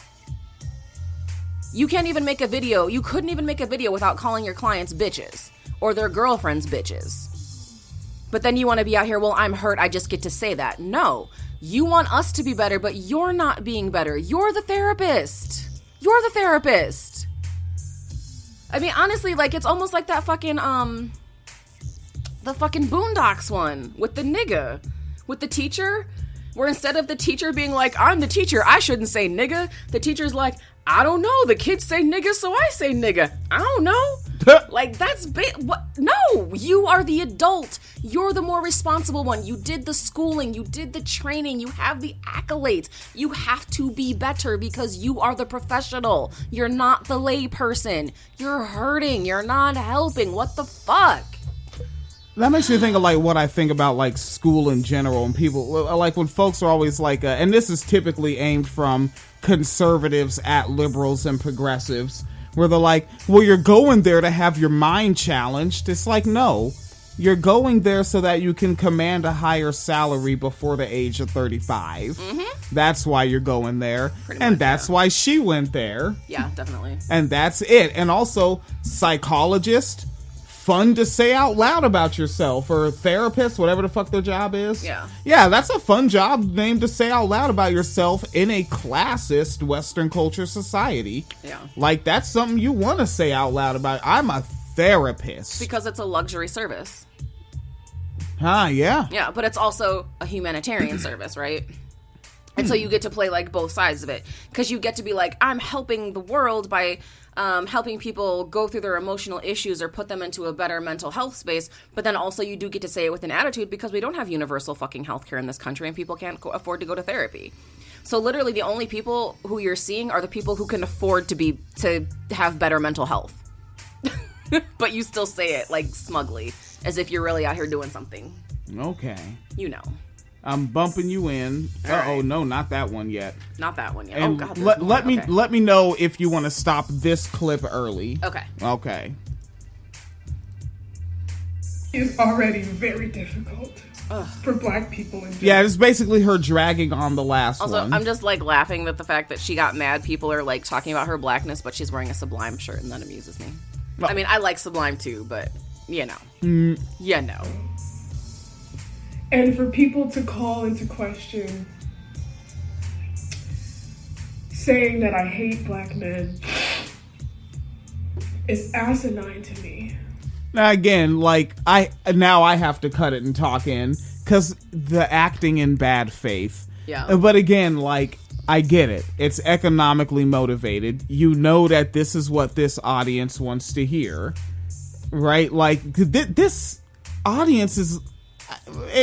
You can't even make a video. You couldn't even make a video without calling your clients bitches or their girlfriends bitches. But then you want to be out here, well, I'm hurt, I just get to say that. No. You want us to be better, but you're not being better. You're the therapist. You're the therapist. I mean, honestly, like it's almost like that fucking um the fucking Boondocks one with the nigga, with the teacher, where instead of the teacher being like, I'm the teacher, I shouldn't say nigga, the teacher's like, I don't know, the kids say nigga, so I say nigga. I don't know. like, that's big. What? No, you are the adult. You're the more responsible one. You did the schooling, you did the training, you have the accolades. You have to be better because you are the professional. You're not the lay person. You're hurting, you're not helping. What the fuck? That makes me think of like what I think about like school in general and people like when folks are always like, uh, and this is typically aimed from conservatives at liberals and progressives, where they're like, well, you're going there to have your mind challenged. It's like, no, you're going there so that you can command a higher salary before the age of 35. Mm-hmm. That's why you're going there. and that's why she went there. Yeah, definitely. And that's it. And also, psychologist, fun to say out loud about yourself, or therapist, whatever the fuck their job is. Yeah. Yeah, that's a fun job name to say out loud about yourself in a classist Western culture society. Yeah. Like, that's something you want to say out loud about. I'm a therapist. Because it's a luxury service. Huh, yeah. Yeah, but it's also a humanitarian service, right? And so you get to play like both sides of it because you get to be like, I'm helping the world by um, helping people go through their emotional issues or put them into a better mental health space. But then also you do get to say it with an attitude because we don't have universal fucking healthcare in this country and people can't co- afford to go to therapy. So literally, the only people who you're seeing are the people who can afford to be to have better mental health. but you still say it like smugly, as if you're really out here doing something. Okay. You know. I'm bumping you in. All Uh oh, right. no, not that one yet. Not that one yet. And oh god. let, more. let me Okay. let me know if you want to stop this clip early. Okay. Okay. is already very difficult for black people in general. Yeah, it's basically her dragging on the last Also, one. I'm just like laughing at the fact that she got mad. People are like talking about her blackness, but she's wearing a Sublime shirt, and that amuses me. I mean, I like Sublime too, but you know, Mm, you know. And for people to call into question saying that I hate black men is asinine to me. now again, like I now I have to cut it and talk in because the acting in bad faith. Yeah. Uh, But again, like I get it. It's economically motivated. You know that this is what this audience wants to hear, right? Like th- this audience is.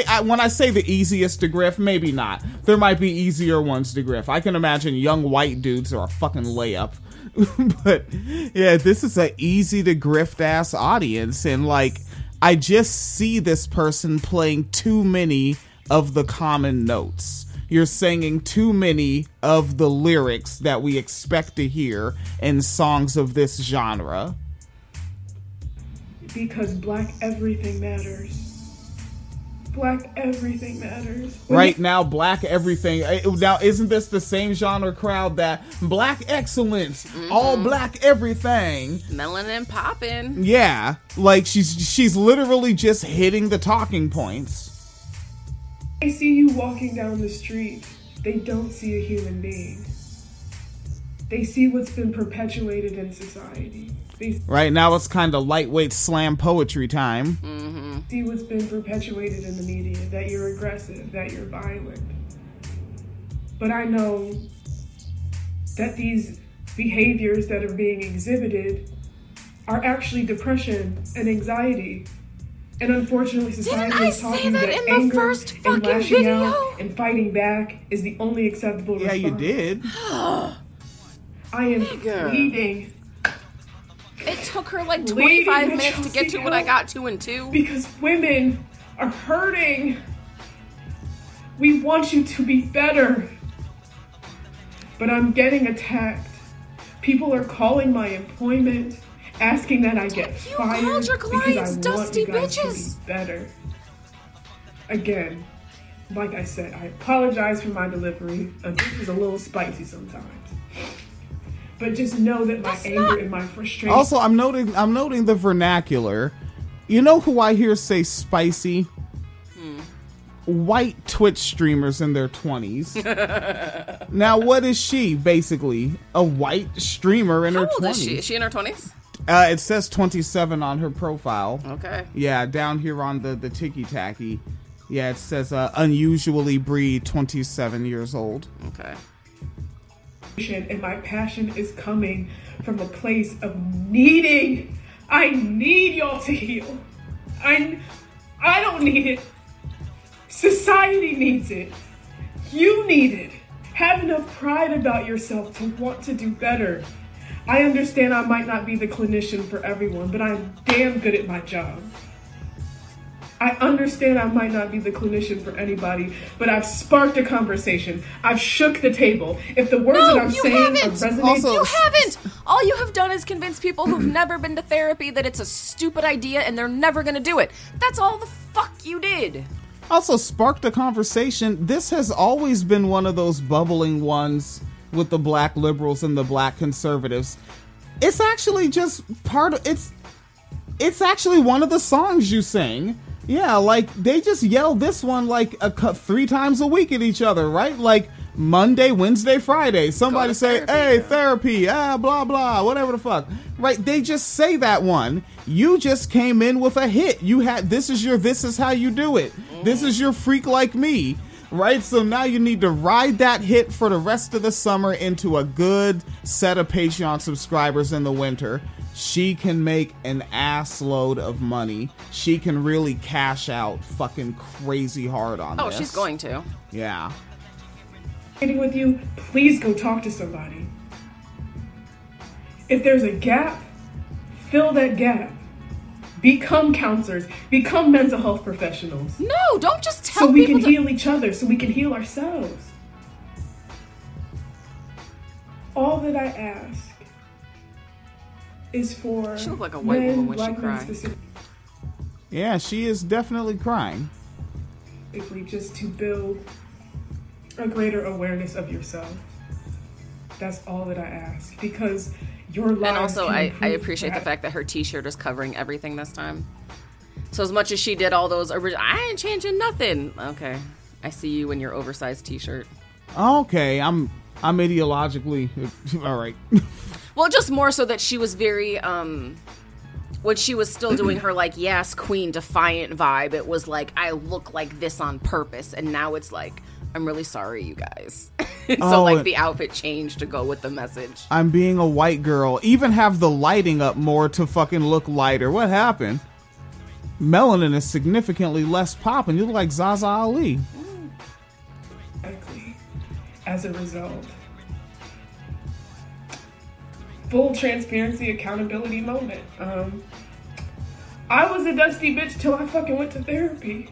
I, when I say the easiest to griff, maybe not. There might be easier ones to griff. I can imagine young white dudes are a fucking layup. but yeah, this is an easy to grift ass audience, and like I just see this person playing too many of the common notes. You're singing too many of the lyrics that we expect to hear in songs of this genre. Because black everything matters. Black everything matters. Right now, black everything. eh, Now, isn't this the same genre crowd that black excellence, all black everything? Melanin popping. Yeah, like she's she's literally just hitting the talking points. They see you walking down the street, they don't see a human being. They see what's been perpetuated in society. They Right now, it's kind of lightweight slam poetry time. Mm-hmm. see what's been perpetuated in the media that you're aggressive, that you're violent. But I know that these behaviors that are being exhibited are actually depression and anxiety. And unfortunately, society I is say talking that that, in the anger first and lashing video? out and fighting back is the only acceptable Yeah, response. you did. I am Nigga. pleading It took her like 25 that minutes you to get to what I got to in two. because women are hurting. We want you to be better. But I'm getting attacked. People are calling my employment, asking that I get You fired called your clients dusty you bitches. be better. Again, like I said, I apologize for my delivery. Uh, this is a little spicy sometimes. But just know that my anger and my frustration. Also, I'm noting I'm noting the vernacular. You know who I hear say spicy? white Twitch streamers in their 20s. now, what is she, basically? A white streamer in How her old 20s. is she? Is she in her twenties? Uh, it says 27 on her profile. Okay. Yeah, down here on the, the Tiki Tacky. Yeah, it says uh, unusually breed, 27 years old. Okay. And my passion is coming from a place of needing. I need y'all to heal. I, I don't need it. Society needs it. You need it. Have enough pride about yourself to want to do better. I understand I might not be the clinician for everyone, but I'm damn good at my job. I understand I might not be the clinician for anybody, but I've sparked a conversation. I've shook the table. If the words that I'm you saying haven't. are resonating, you haven't. All you have done is convince people who've never been to therapy that it's a stupid idea and they're never going to do it. That's all the fuck you did. Also, sparked a conversation. This has always been one of those bubbling ones with the black liberals and the black conservatives. It's actually just part of it's. It's actually one of the songs you sing. Yeah, like they just yell this one like a three times a week at each other, right? Like Monday, Wednesday, Friday. Somebody say, "Hey, therapy," ah, blah blah, whatever the fuck. Right? They just say that one. You just came in with a hit. You had this is your this is how you do it. This is your freak like me. Right? So now you need to ride that hit for the rest of the summer into a good set of Patreon subscribers in the winter. She can make an ass load of money. She can really cash out fucking crazy hard on Oh, this. she's going to. Yeah. with you, please go talk to somebody. If there's a gap, fill that gap. Become counselors, become mental health professionals. No, don't just tell so we people can to- heal each other, so we can heal ourselves. All that I ask is for She looked like a white men, woman when she black cried. Yeah, she is definitely crying. just to build a greater awareness of yourself. That's all that I ask because your life. And also, I, I improve appreciate the fact that her T-shirt is covering everything this time. So as much as she did all those original, I ain't changing nothing. Okay, I see you in your oversized T-shirt. Okay, I'm I'm ideologically all right. Well, just more so that she was very um when she was still doing her like yes queen defiant vibe it was like i look like this on purpose and now it's like i'm really sorry you guys so Oh, like the outfit changed to go with the message I'm being a white girl. Even have the lighting up more to fucking look lighter. What happened? Melanin is significantly less popping. You look like Zaza Ali. Exactly. As a result, full transparency, accountability moment. Um, I was a dusty bitch till I fucking went to therapy.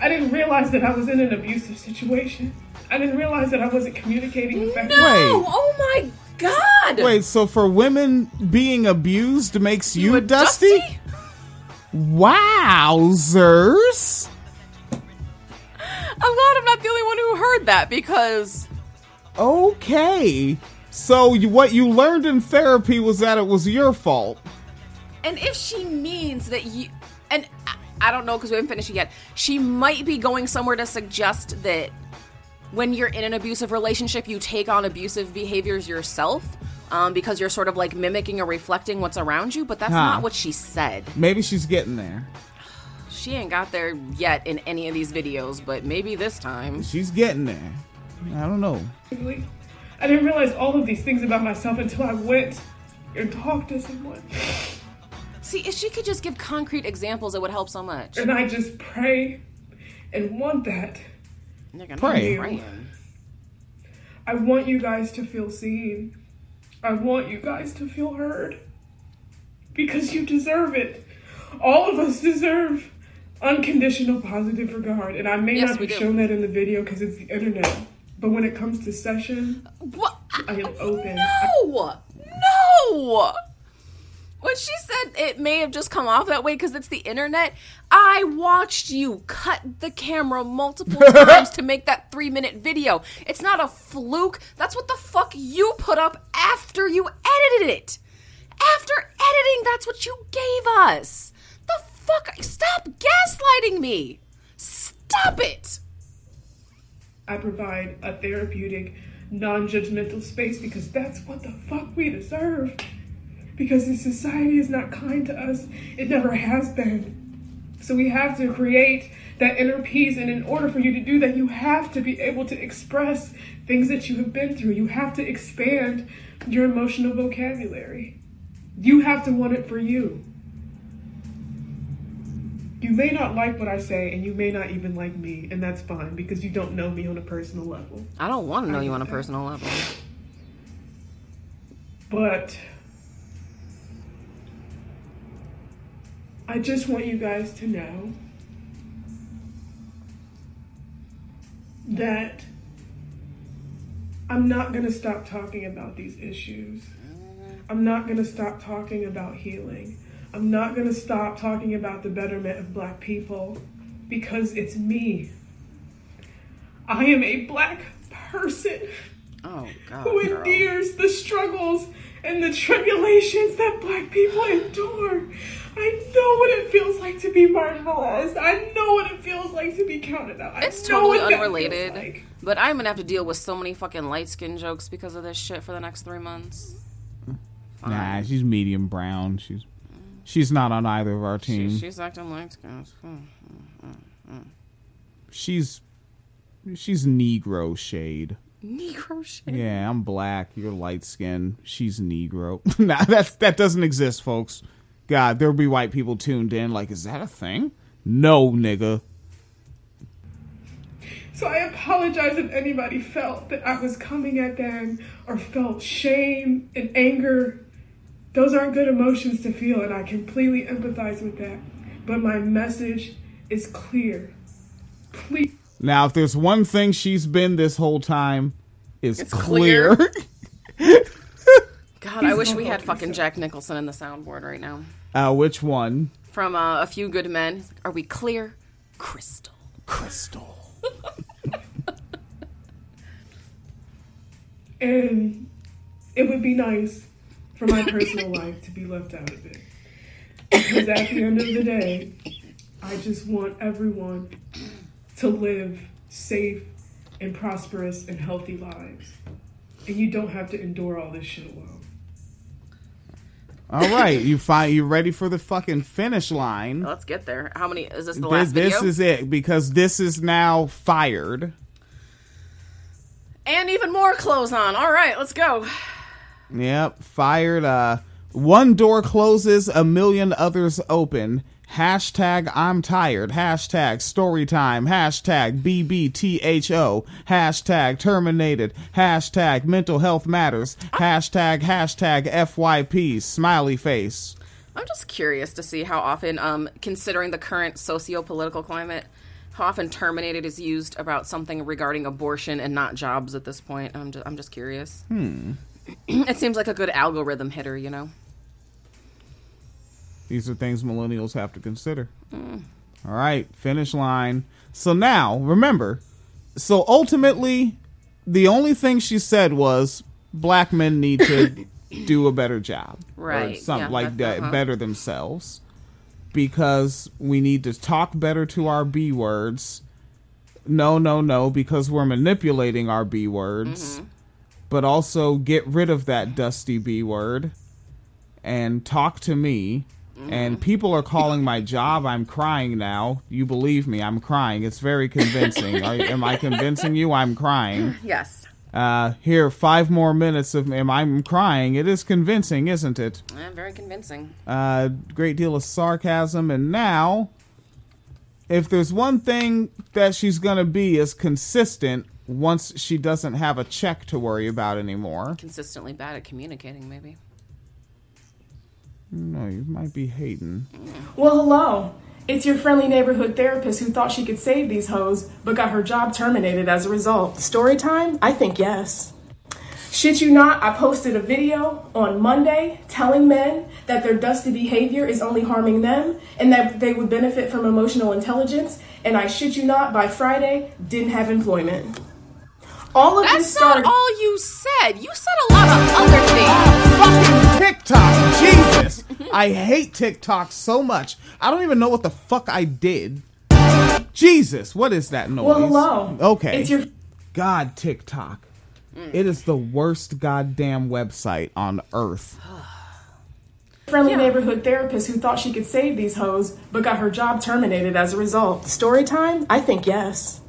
I didn't realize that I was in an abusive situation. I didn't realize that I wasn't communicating effectively. Wait. oh my god Wait, so for women being abused makes you, a dusty? dusty? Wowzers! i'm glad i'm not the only one who heard that because Okay. So you, what you learned in therapy was that it was your fault. and if she means that you and I- i don't know because we haven't finished it yet she might be going somewhere to suggest that when you're in an abusive relationship you take on abusive behaviors yourself um, because you're sort of like mimicking or reflecting what's around you but that's Huh. not what she said Maybe she's getting there. she ain't got there yet in any of these videos but maybe this time She's getting there. I don't know. I didn't realize all of these things about myself until I went and talked to someone. see if she could just give concrete examples it would help so much And I just pray and want that. Nigga, Pray. I'm praying. I want you guys to feel seen. I want you guys to feel heard. Because you deserve it. All of us deserve unconditional positive regard. And I may Yes, not have shown that in the video because it's the internet. But when it comes to session, what? I am open. No! No! When she said it may have just come off that way because it's the internet, I watched you cut the camera multiple times to make that three minute video. It's not a fluke. That's what the fuck you put up after you edited it. After editing, that's what you gave us. The fuck? Stop gaslighting me. Stop Stop it! I provide a therapeutic, non judgmental space because that's what the fuck we deserve. Because this society is not kind to us, it never has been. So we have to create that inner peace, and in order for you to do that, you have to be able to express things that you have been through. You have to expand your emotional vocabulary. You have to want it for you. You may not like what I say, and you may not even like me, and that's fine because you don't know me on a personal level. I don't want to know you on a personal level. But I just want you guys to know that I'm not going to stop talking about these issues. I'm not going to stop talking about healing. I'm not going to stop talking about the betterment of black people because it's me. I am a black person Oh God. who girl. endures the struggles and the tribulations that black people endure. I know what it feels like to be marginalized. I know what it feels like to be counted out. I It's know totally what that feels unrelated. like. But I'm gonna have to deal with so many fucking light skin jokes because of this shit for the next three months. Nah, she's medium brown. She's she's not on either of our She, team. she's acting light skin. Hmm, hmm, hmm, she's she's Negro shade. Negro shade. Yeah, I'm black. You're light skinned. She's Negro. nah, that's that doesn't exist, folks. God, there'll be white people tuned in. Like, is that a thing? No, nigga. So I apologize if anybody felt that I was coming at them or felt shame and anger. Those aren't good emotions to feel, and I completely empathize with that. But my message is clear. Please. Now, if there's one thing she's been this whole time, is It's clear. clear. God, I wish we had helping fucking Jack Nicholson in the soundboard right now. uh, which one? From uh, A Few Good Men. Like, Are we clear? Crystal. Crystal. And it would be nice for my personal life to be left out of it. Because at the end of the day, I just want everyone to live safe and prosperous and healthy lives. And you don't have to endure all this shit alone. All right, you find you ready for the fucking finish line? Let's get there. How many? Is this the This, last video? this is it because this is now fired. and even more clothes on. All right, let's go. Yep, fired. Uh, one door closes, a million others open. Hashtag I'm tired. Hashtag story time. Hashtag BBTHO. Hashtag terminated. Hashtag mental health matters. Hashtag hashtag FYP. Smiley face. I'm just curious to see how often, um, considering the current socio-political climate, how often "terminated" is used about something regarding abortion and not jobs at this point. I'm just, I'm just curious. Hmm. it seems like a good algorithm hitter, you know. These are things millennials have to consider. All right, finish line. So now, remember, so ultimately, the only thing she said was black men need to do a better job. Or Right, something yeah, like that- that, uh-huh. better themselves. Because we need to talk better to our B words. No, no, no, because we're manipulating our B words. Mm-hmm. But also get rid of that dusty B word and talk to me. Mm-hmm. And people are calling my job. I'm crying now. You believe me? I'm crying. It's very convincing. are, am I convincing you? I'm crying. Yes. Uh, here, five more minutes of am I'm crying. It is convincing, isn't it? Eh, very convincing. Uh, great deal of sarcasm. And now, if there's one thing that she's gonna be is consistent once she doesn't have a check to worry about anymore. Consistently bad at communicating, maybe. No, you might be hating. Well, hello. It's your friendly neighborhood therapist who thought she could save these hoes, but got her job terminated as a result. Story time? I think yes. Shit you not, I posted a video on Monday telling men that their dusty behavior is only harming them and that they would benefit from emotional intelligence, and I shit you not, by Friday, didn't have employment. All of this That's not all you said. You said a lot of other things. Fucking TikTok, Jesus! I hate TikTok so much. I don't even know what the fuck I did. Jesus, what is that noise? Well, hello. Okay. It's your God, TikTok. Hmm. It is the worst goddamn website on earth. friendly neighborhood therapist who thought she could save these hoes, but got her job terminated as a result. Story time? I think yes.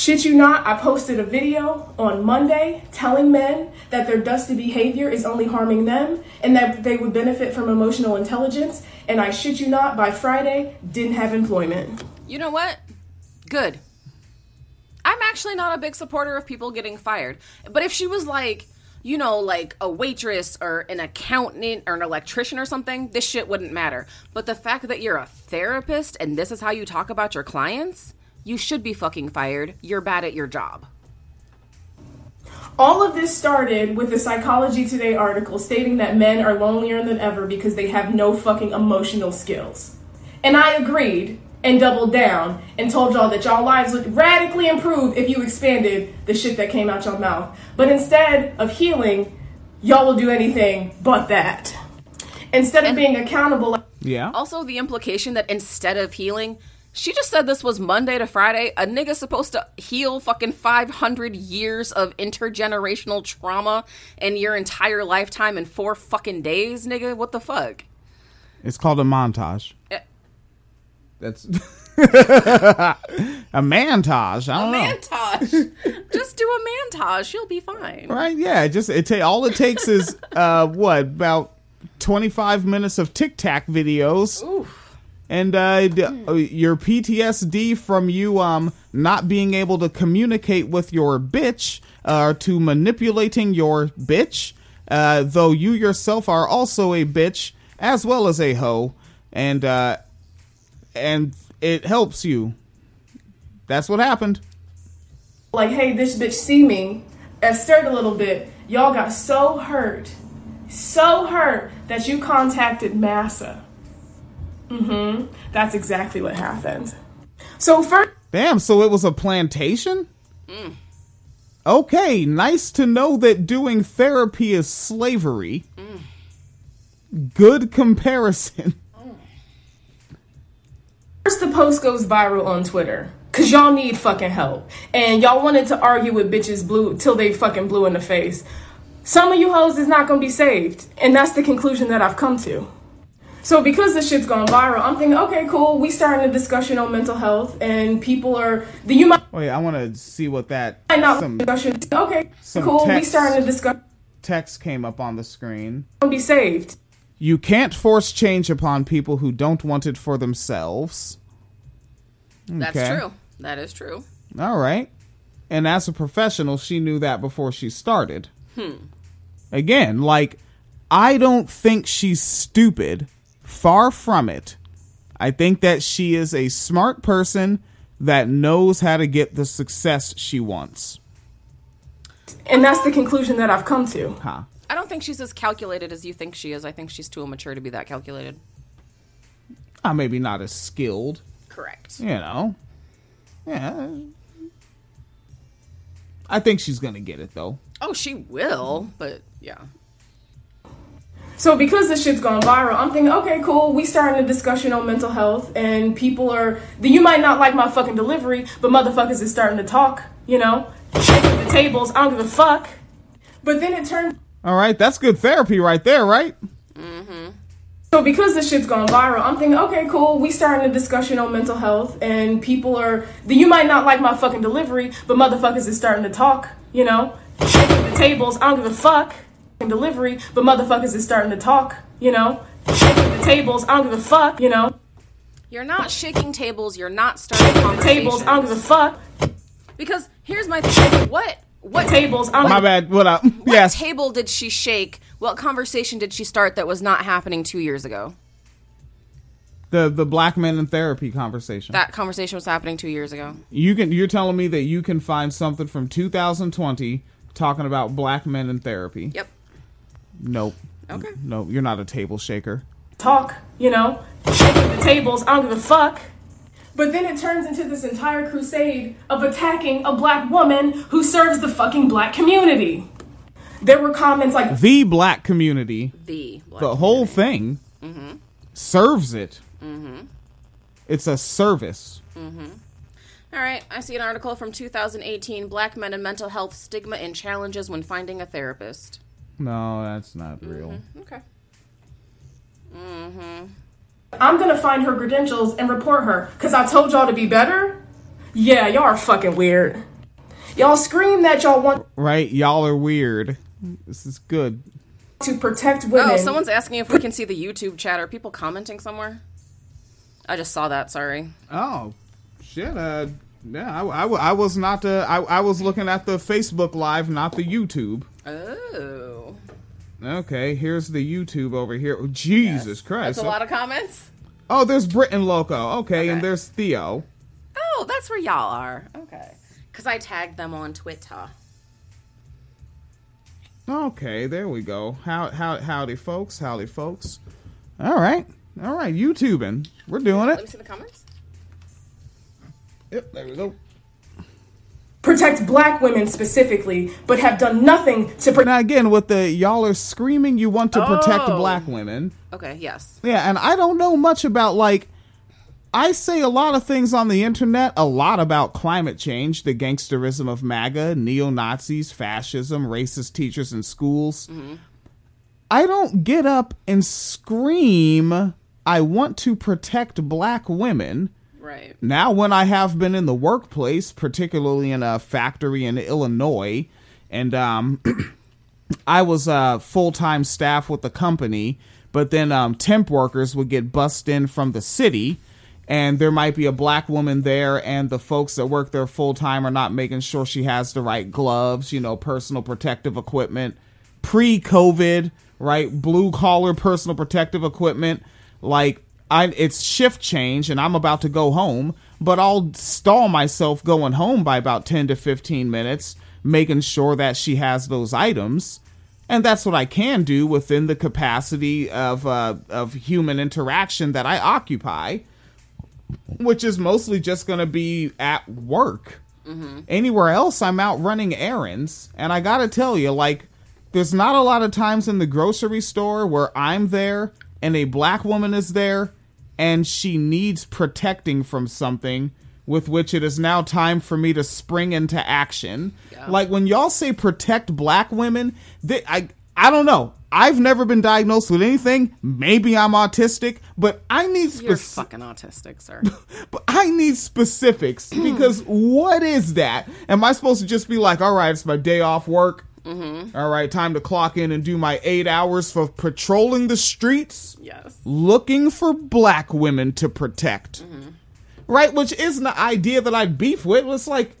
Shit you not, I posted a video on Monday telling men that their dusty behavior is only harming them and that they would benefit from emotional intelligence. And I shit you not, by Friday, didn't have employment. You know what? Good. I'm actually not a big supporter of people getting fired. But if she was like, you know, like a waitress or an accountant or an electrician or something, this shit wouldn't matter. But the fact that you're a therapist and this is how you talk about your clients, you should be fucking fired. You're bad at your job. All of this started with a Psychology Today article stating that men are lonelier than ever because they have no fucking emotional skills. And I agreed and doubled down and told y'all that y'all lives would radically improve if you expanded the shit that came out your mouth. But instead of healing, y'all will do anything but that. Instead of being accountable, Yeah. Also, the implication that instead of healing, she just said this was Monday to Friday. A nigga's supposed to heal fucking 500 years of intergenerational trauma in your entire lifetime in four fucking days, nigga. What the fuck? It's called a montage. Eh. That's a montage. I don't know. Montage. just do a montage. She'll be fine. Right? Yeah. Just it ta- all it takes is uh what about twenty five minutes of Tic Tac videos. And uh, uh, your PTSD from you um not being able to communicate with your bitch uh, to manipulating your bitch, uh, though you yourself are also a bitch as well as a hoe, and uh, and it helps you. That's what happened. like, hey, this bitch see me, and stirred a little bit. Y'all got so hurt, so hurt that you contacted Massa. Mm-hmm. That's exactly what happened. So first, Damn, so it was a plantation? Mm. Okay, nice to know that doing therapy is slavery. Mm. Good comparison. Mm. first the post goes viral on Twitter. Cause y'all need fucking help. And y'all wanted to argue with bitches blue till they fucking blue in the face. Some of you hoes is not gonna be saved. And that's the conclusion that I've come to. So because this shit's gone viral, I'm thinking, okay, cool. We starting a discussion on mental health, and people are the you might Wait, I want to see what that not some discussion. Okay, some cool. We text- starting a discussion. text came up on the screen. Be saved. You can't force change upon people who don't want it for themselves. That's true. That is true. All right. And as a professional, she knew that before she started. Hmm. Again, like, I don't think she's stupid. Far from it. I think that she is a smart person that knows how to get the success she wants. And that's the conclusion that I've come to. Huh. I don't think she's as calculated as you think she is. I think she's too immature to be that calculated. Uh, maybe not as skilled, Correct. you know. Yeah. I think she's going to get it, though. Oh, she will, but yeah. So because this shit's gone viral, I'm thinking, okay, cool. We starting a discussion on mental health, and people are. You might not like my fucking delivery, but motherfuckers is starting to talk. You know, shaking the tables. I don't give a fuck. But then it turned. All right, that's good therapy right there, right? Mm-hmm. So because this shit's gone viral, I'm thinking, okay, cool. We starting a discussion on mental health, and people are. You might not like my fucking delivery, but motherfuckers is starting to talk. You know, shaking the tables. I don't give a fuck. Delivery, but motherfuckers is starting to talk. You know, shaking the tables. I don't give a fuck. You know, You're not shaking tables. You're not starting the tables. I don't give a fuck. Because here's my thing. What what tables? I don't My bad. What up? What yes. table did she shake? What conversation did she start that was not happening two years ago? The the black men in therapy conversation. That conversation was happening two years ago. You can you're telling me that you can find something from 2020 talking about black men in therapy. Yep. Nope. Okay. Nope, you're not a table shaker. talk, you know, shaking the tables, I don't give a fuck. But then it turns into this entire crusade of attacking a black woman who serves the fucking black community. There were comments like, The black community, The the whole thing Mm-hmm. serves it. Mm-hmm. It's a service. Mm-hmm. All right, I see an article from 2018 Black Men and Mental Health Stigma and Challenges When Finding a Therapist. No, that's not real. Okay. Mm-hmm. I'm gonna find her credentials and report her, cause I told y'all to be better? Yeah, y'all are fucking weird. Y'all scream that y'all want Right? Y'all are weird. This is good. to protect women. Oh, someone's asking if we can see the YouTube chat. Are people commenting somewhere? I just saw that, sorry. Oh, shit. Uh, yeah, I, I, I was not. Uh, I, I was looking at the Facebook Live, not the YouTube. Oh. Okay, here's the YouTube over here. Oh, Jesus Christ! That's a lot of comments? Oh, there's Britain Loco. Okay, and there's Theo. Oh, that's where y'all are. Okay. Because I tagged them on Twitter. Okay, there we go. How how howdy folks, howdy folks. All right, all right, YouTubing. We're doing it. Let me see the comments. Yep, there we go. Protect black women specifically, but have done nothing to protect. Now again, with the y'all are screaming, you want to protect Oh. black women. Okay, yes. Yeah, and I don't know much about like I say a lot of things on the internet, a lot about climate change, the gangsterism of MAGA, neo Nazis, fascism, racist teachers in schools. Mm-hmm. I don't get up and scream, I want to protect black women. Right. Now, when I have been in the workplace, particularly in a factory in Illinois, and um, I was uh, full time staff with the company, but then um, temp workers would get bussed in from the city, and there might be a black woman there, and the folks that work there full time are not making sure she has the right gloves, you know, personal protective equipment, pre COVID, right? Blue collar personal protective equipment, like. I, it's shift change and I'm about to go home, but I'll stall myself going home by about 10 to 15 minutes, making sure that she has those items. And that's what I can do within the capacity of uh, of human interaction that I occupy, which is mostly just going to be at work. Anywhere else, I'm out running errands, and I gotta tell you, like, there's not a lot of times in the grocery store where I'm there and a black woman is there, and she needs protecting from something. With which it is now time for me to spring into action. Like when y'all say protect black women, they, I I don't know. I've never been diagnosed with anything. Maybe I'm autistic, but I need You're fucking autistic, sir. But I need specifics because what is that? Am I supposed to just be like, all right, it's my day off work. Mm-hmm. All right, time to clock in and do my eight hours for patrolling the streets, Yes. looking for black women to protect. Right, which isn't the idea that I'd beef with. It's like,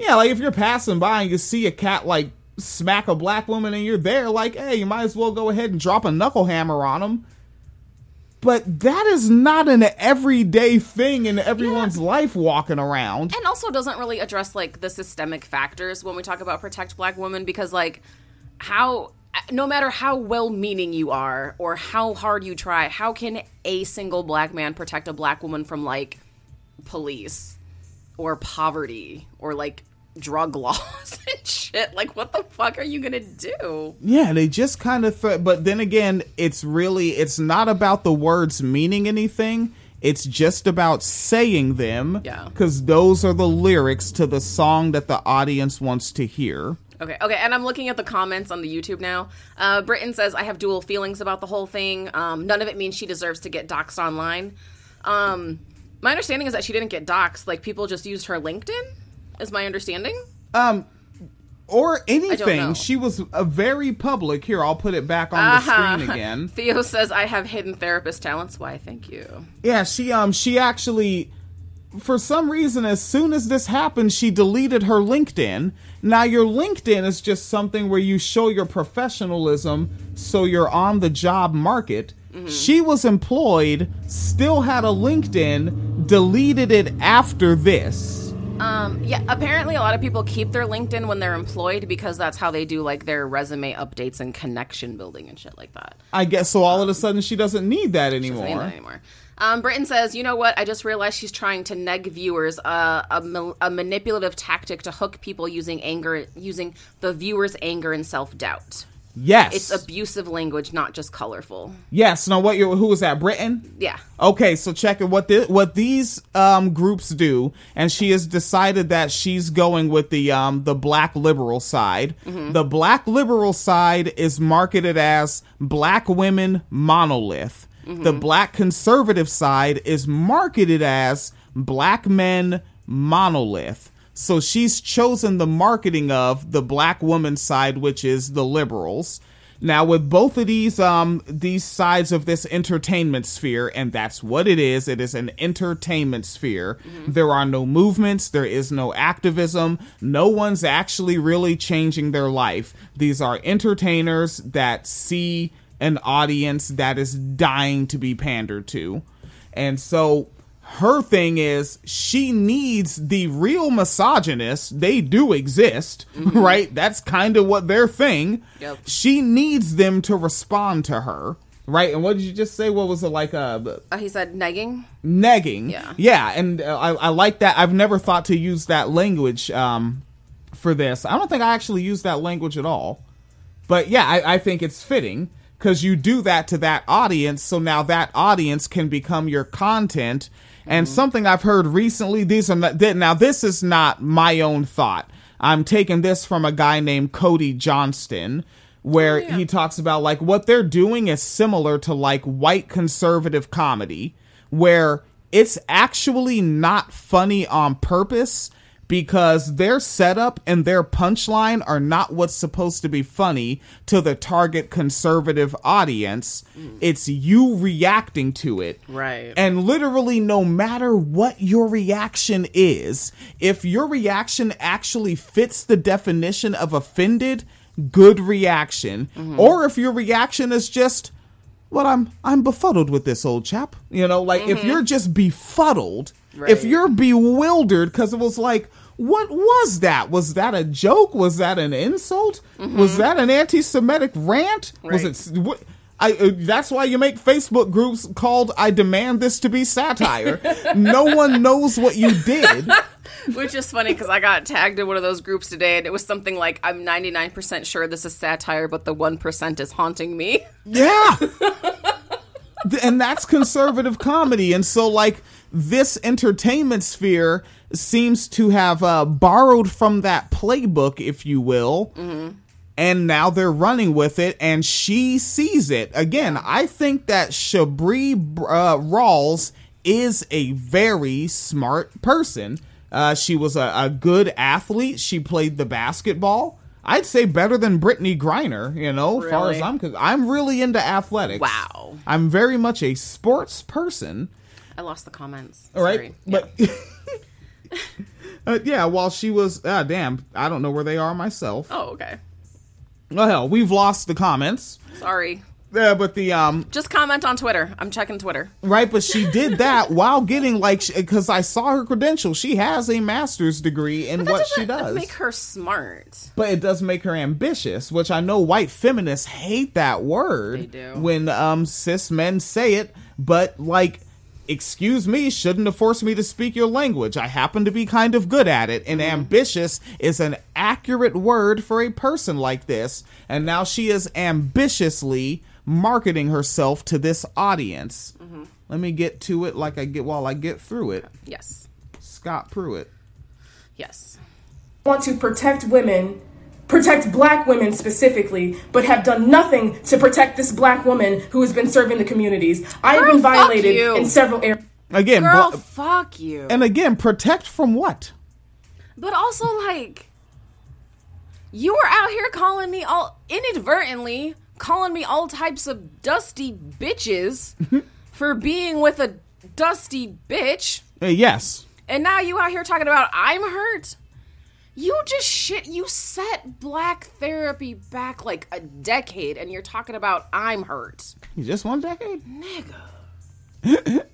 yeah, like if you're passing by and you see a cat like smack a black woman and you're there, like, hey, you might as well go ahead and drop a knuckle hammer on them. But that is not an everyday thing in everyone's life walking around. and also doesn't really address like the systemic factors when we talk about protect black women because like how no matter how well meaning you are or how hard you try how can a single black man protect a black woman from like police or poverty or like drug laws and shit like what the fuck are you gonna do Yeah, they just kind of. Th- but then again, it's really it's not about the words meaning anything. It's just about saying them. Yeah. Because those are the lyrics to the song that the audience wants to hear. Okay, okay, and I'm looking at the comments on the YouTube now. Uh, Britton says, I have dual feelings about the whole thing. Um, none of it means she deserves to get doxxed online. Um, my understanding is that she didn't get doxxed. Like, people just used her LinkedIn, is my understanding. Um, or anything. She was a very public. Here, I'll put it back on Uh-huh. the screen again. Theo says, I have hidden therapist talents. Why, thank you. Yeah, she um she actually for some reason as soon as this happened, she deleted her LinkedIn. Now your LinkedIn is just something where you show your professionalism so you're on the job market. She was employed, still had a LinkedIn, deleted it after this. Um, yeah, apparently a lot of people keep their LinkedIn when they're employed because that's how they do, like, their resume updates and connection building and shit like that. I guess so all of a sudden she doesn't need that doesn't need anymore. that anymore. Um, Britton says, "You know what? I just realized she's trying to neg viewers, uh, a, a manipulative tactic to hook people using anger, using the viewers' anger and self doubt." Yes. It's abusive language, not just colorful. Yes. Now, what? You who was that? Britain. Yeah. Okay, so check it. What the, what these um, groups do, and she has decided that she's going with the um, the black liberal side. Mhm. The black liberal side is marketed as black women monolith. The Mhm. black conservative side is marketed as black men monolith. So she's chosen the marketing of the black woman side, which is the liberals. Now, with both of these um these sides of this entertainment sphere, and that's what it is, it is an entertainment sphere. There are no movements, there is no activism, no one's actually really changing their life. These are entertainers that see an audience that is dying to be pandered to. And so her thing is she needs the real misogynists. They do exist, right? That's kind of what their thing. Yep. She needs them to respond to her, right? And what did you just say? What was it like? Uh, Uh, he said negging. negging. Yeah. Yeah, and uh, I, I like that. I've never thought to use that language um, for this. I don't think I actually use that language at all. But yeah, I, I think it's fitting because you do that to that audience, so now that audience can become your content. And mm-hmm. something I've heard recently, these are not, now this is not my own thought. I'm taking this from a guy named Cody Johnston, where oh, he talks about like what they're doing is similar to like white conservative comedy, where it's actually not funny on purpose because their setup and their punchline are not what's supposed to be funny to the target conservative audience. It's you reacting to it. Right. And literally, no matter what your reaction is, if your reaction actually fits the definition of offended, good reaction. Or if your reaction is just, well, I'm I'm befuddled with this old chap. You know, like if Mhm. you're just befuddled, if you're bewildered because it was like, what was that? Was that a joke? Was that an insult? Was that an anti-Semitic rant? Was it? What, I, uh, that's why you make Facebook groups called "I demand this to be satire." no one knows what you did. Which is funny because I got tagged in one of those groups today, and it was something like, "I'm 99% sure this is satire, but the one percent is haunting me." Yeah. And that's conservative comedy. And so, like, this entertainment sphere seems to have uh, borrowed from that playbook, if you will. And now they're running with it, and she sees it. Again, I think that Shabree uh, Rawls is a very smart person. Uh, she was a, a good athlete. She played the basketball. I'd say better than Brittney Griner, you know, as far as I'm concerned. I'm really into athletics. Wow. I'm very much a sports person. I lost the comments. All right. Sorry. But uh, yeah, while she was, ah, damn, I don't know where they are myself. Oh, okay. Oh hell, we've lost the comments. Sorry. Yeah, but the um, Just comment on Twitter. I'm checking Twitter. right, but she did that while getting like, because I saw her credentials. She has a master's degree in what she doesn't does. Make her smart. but it does make her ambitious, which I know white feminists hate that word They do. when um cis men say it. But like, excuse me, shouldn't have forced me to speak your language. I happen to be kind of good at it, and mm-hmm. ambitious is an accurate word for a person like this. And now she is ambitiously marketing herself to this audience. Mm-hmm. Let me get to it like I get while I get through it. Yes. Scott Pruitt. Yes. want to protect women, protect black women specifically, but have done nothing to protect this black woman who has been serving the communities. I have been violated you. in several areas. Again, Girl, bla- fuck you. and again, protect from what? But also, like, you were out here calling me all inadvertently calling me all types of dusty bitches for being with a dusty bitch, Uh, yes. and now you out here talking about I'm hurt. You just shit. You set black therapy back like a decade, and you're talking about I'm hurt. You Just one decade? nigga.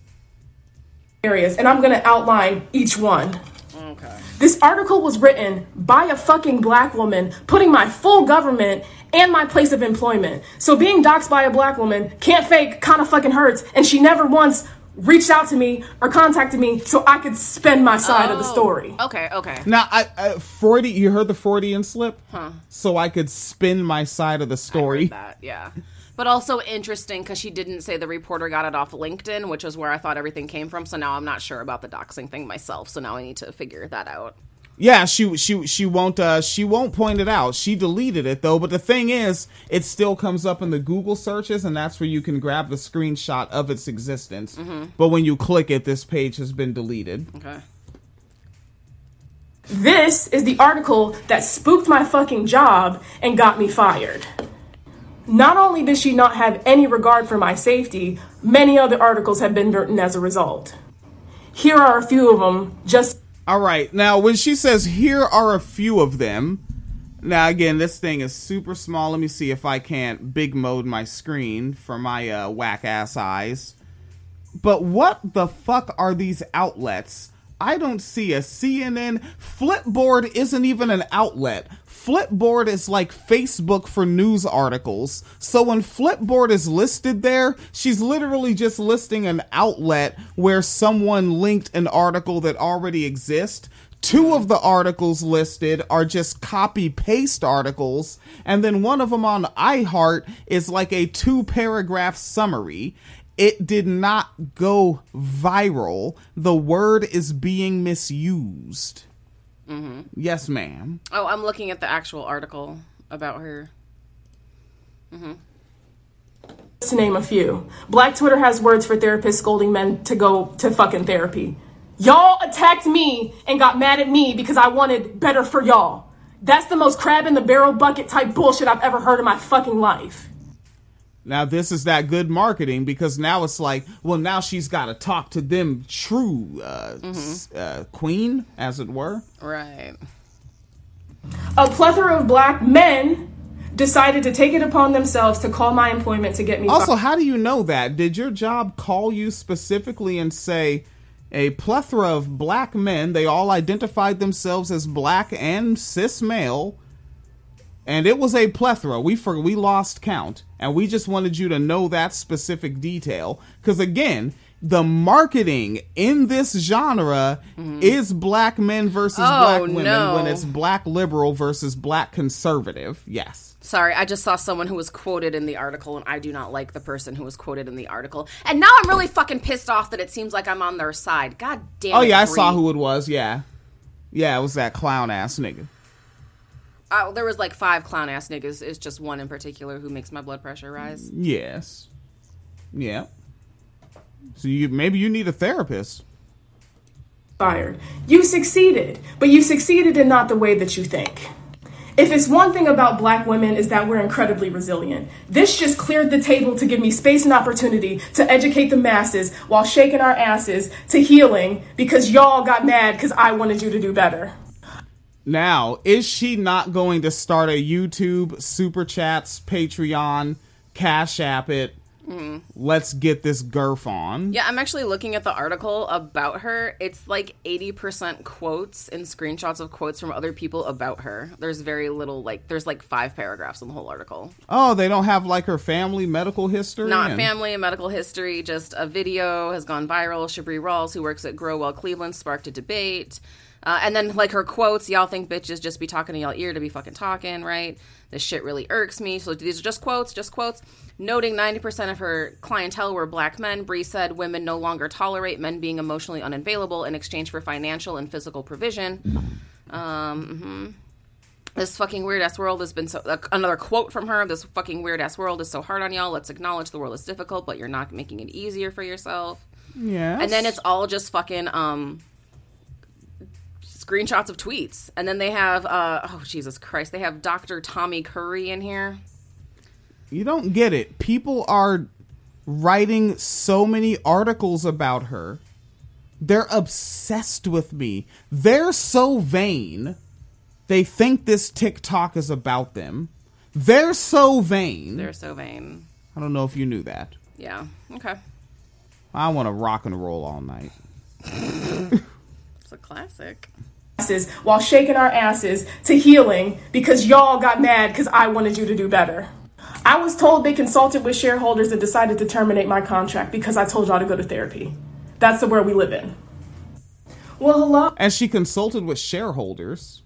areas, and I'm going to outline each one. Okay. This article was written by a fucking black woman, putting my full government and my place of employment. So being doxxed by a black woman can't fake, kind of fucking hurts, and she never once reached out to me or contacted me so I could spin my side of the Oh, story. Okay, okay. Now, I, I Freudian, you heard the Freudian slip, Huh. so I could spin my side of the story. That, yeah. But also interesting because she didn't say the reporter got it off LinkedIn, which is where I thought everything came from. So now I'm not sure about the doxing thing myself. So now I need to figure that out. Yeah, she she she won't uh she won't point it out. She deleted it though, but the thing is, it still comes up in the Google searches and that's where you can grab the screenshot of its existence. Mhm. But when you click it, this page has been deleted. Okay. This is the article that spooked my fucking job and got me fired. Not only does she not have any regard for my safety, many other articles have been written as a result. Here are a few of them, just All right. Now, when she says here are a few of them, now again, this thing is super small. Let me see if I can't big mode my screen for my uh, whack ass eyes. But what the fuck are these outlets? I don't see a CNN. Flipboard isn't even an outlet. Flipboard is like Facebook for news articles. So when Flipboard is listed there, she's literally just listing an outlet where someone linked an article that already exists. Two of the articles listed are just copy paste articles, and then one of them on iHeart is like a two paragraph summary. It did not go viral. The word is being misused. Hmm Yes, ma'am. Oh, I'm looking at the actual article about her. Mm-hmm. to name a few. Black Twitter has words for therapists scolding men to go to fucking therapy. Y'all attacked me and got mad at me because I wanted better for y'all. That's the most crab in the barrel bucket type bullshit I've ever heard in my fucking life. Now this is that good marketing because now it's like, well, now she's got to talk to them true uh, s- uh, queen, as it were. Right. A plethora of black men decided to take it upon themselves to call my employment to get me Also, fired. how do you know that? Did your job call you specifically and say a plethora of black men, they all identified themselves as black and cis male, and it was a plethora. We for we lost count, and we just wanted you to know that specific detail cuz again, the marketing in this genre mm-hmm. is black men versus Oh, black women no. when it's black liberal versus black conservative. Yes. Sorry, I just saw someone who was quoted in the article, and I do not like the person who was quoted in the article. And now I'm really fucking pissed off that it seems like I'm on their side. God damn Oh it, yeah, I saw who it was. Yeah, yeah, it was that clown ass nigga. Uh, there was like five clown ass niggas. It's just one in particular who makes my blood pressure rise. Yes. Yeah. So you maybe you need a therapist. fired. You succeeded, but you succeeded in not the way that you think. If it's one thing about black women is that we're incredibly resilient. This just cleared the table to give me space and opportunity to educate the masses while shaking our asses to healing because y'all got mad because I wanted you to do better. Now, is she not going to start a YouTube, Super Chats, Patreon, Cash App it? Mm. Let's get this girth on. Yeah, I'm actually looking at the article about her. It's like 80% quotes and screenshots of quotes from other people about her. There's very little, like, there's like five paragraphs in the whole article. Oh, they don't have like her family medical history. Not and- family and medical history, just a video has gone viral. Shabree Rawls, who works at Grow Well Cleveland, sparked a debate. Uh, and then, like, her quotes, y'all think bitches just be talking to y'all ear to be fucking talking, right? This shit really irks me. So these are just quotes, just quotes. Noting 90% of her clientele were black men, Bree said women no longer tolerate men being emotionally unavailable in exchange for financial and physical provision. Um, mhm. This fucking weird ass world has been so. Uh, another quote from her: "This fucking weird ass world is so hard on y'all. Let's acknowledge the world is difficult, but you're not making it easier for yourself." Yeah. And then it's all just fucking um screenshots of tweets. And then they have uh oh Jesus Christ, they have Dr. Tommy Curry in here. You don't get it. People are writing so many articles about her. They're obsessed with me. They're so vain. They think this TikTok is about them. They're so vain. They're so vain. I don't know if you knew that. Yeah. Okay. I want to rock and roll all night. It's a classic. Asses while shaking our asses to healing because y'all got mad because I wanted you to do better. I was told they consulted with shareholders and decided to terminate my contract because I told y'all to go to therapy. That's the world we live in. Well, hello. And she consulted with shareholders.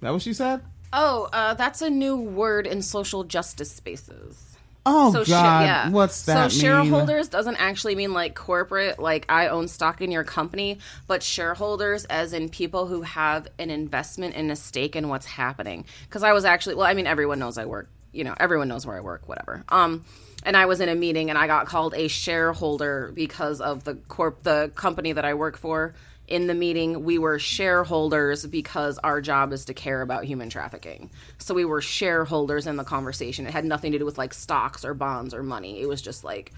That what she said? Oh, uh, that's a new word in social justice spaces. Oh so God, what's that So mean? shareholders doesn't actually mean like corporate, like I own stock in your company, but shareholders as in people who have an investment in a stake in what's happening. Because I was actually, well, I mean, everyone knows I work. You know, everyone knows where I work, whatever. Um, and I was in a meeting and I got called a shareholder because of the corp, the company that I work for. In the meeting, we were shareholders because our job is to care about human trafficking. So we were shareholders in the conversation. It had nothing to do with like stocks or bonds or money. It was just like,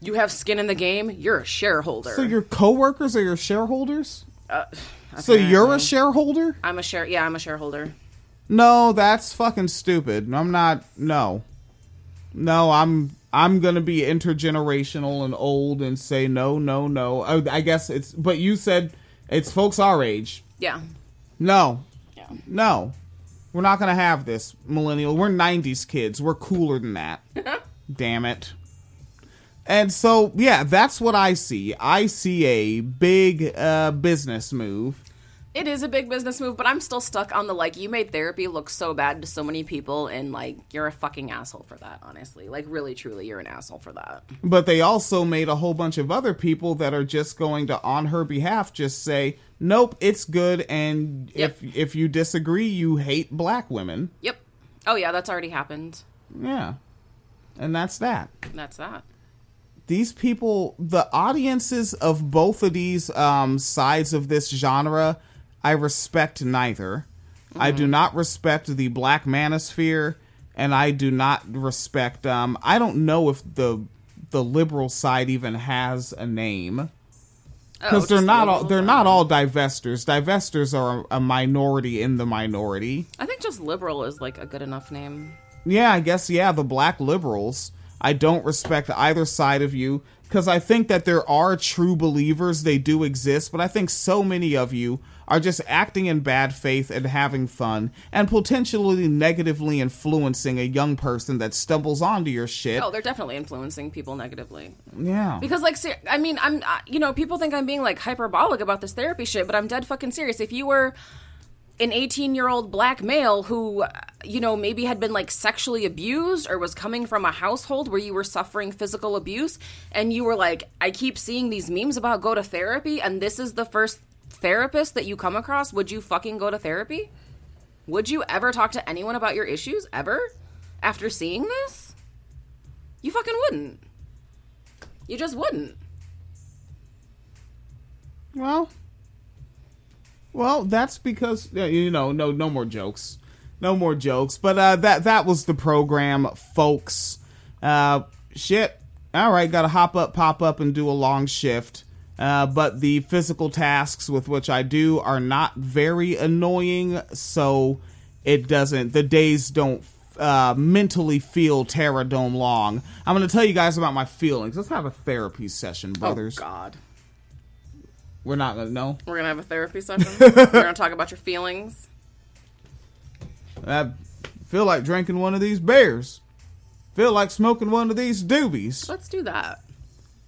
you have skin in the game, you're a shareholder. So your coworkers are your shareholders? Uh, So you're a shareholder? I'm a share. Yeah, I'm a shareholder. No, that's fucking stupid. I'm not. No, no. I'm. I'm gonna be intergenerational and old and say no, no, no. I, I guess it's. But you said it's folks our age. Yeah. No, Yeah. no. We're not gonna have this millennial. We're '90s kids. We're cooler than that. Damn it. And so, yeah, that's what I see. I see a big uh, business move. It is a big business move, but I'm still stuck on the like you made therapy look so bad to so many people and like you're a fucking asshole for that, honestly. Like really truly you're an asshole for that. But they also made a whole bunch of other people that are just going to, on her behalf, just say, "Nope, it's good." And if if you disagree, you hate black women. Yep. Oh yeah, that's already happened. Yeah, and that's that. That's that. These people, the audiences of both of these um, sides of this genre, I respect neither. I do not respect the black manosphere, and I do not respect. Um, I don't know if the the liberal side even has a name because Oh, they're not all they're not all divestors. Divestors are a, a minority in the minority. I think just liberal is like a good enough name. Yeah, I guess yeah, the black liberals. I don't respect either side of you because I think that there are true believers, they do exist, but I think so many of you are just acting in bad faith and having fun and potentially negatively influencing a young person that stumbles onto your shit. Oh, they're definitely influencing people negatively. yeah. Because, like, ser- I mean, I'm, you know, people think I'm being like hyperbolic about this therapy shit, but I'm dead fucking serious. If you were an 18 year old black male who, you know, maybe had been like sexually abused or was coming from a household where you were suffering physical abuse, and you were like, I keep seeing these memes about go to therapy, and this is the first therapist that you come across, would you fucking go to therapy? Would you ever talk to anyone about your issues ever after seeing this? You fucking wouldn't. You just wouldn't. Well, well, that's because you know, no, no more jokes, no more jokes. But uh, that that was the program, folks. Uh, shit. All right, got to hop up, pop up, and do a long shift. Uh, but the physical tasks with which I do are not very annoying, so it doesn't. The days don't uh, mentally feel Terra Dome long. I'm going to tell you guys about my feelings. Let's have a therapy session, brothers. Oh God. We're not gonna know. We're gonna have a therapy session. We're gonna talk about your feelings. I feel like drinking one of these beers. Feel like smoking one of these doobies. Let's do that.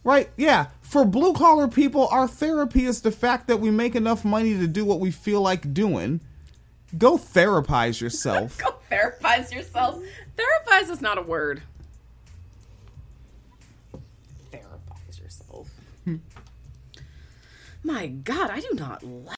Right? Yeah. For blue collar people, our therapy is the fact that we make enough money to do what we feel like doing. Go therapize yourself. Go therapize yourself. Therapize is not a word. Therapize yourself. Hmm. My God, I do not like.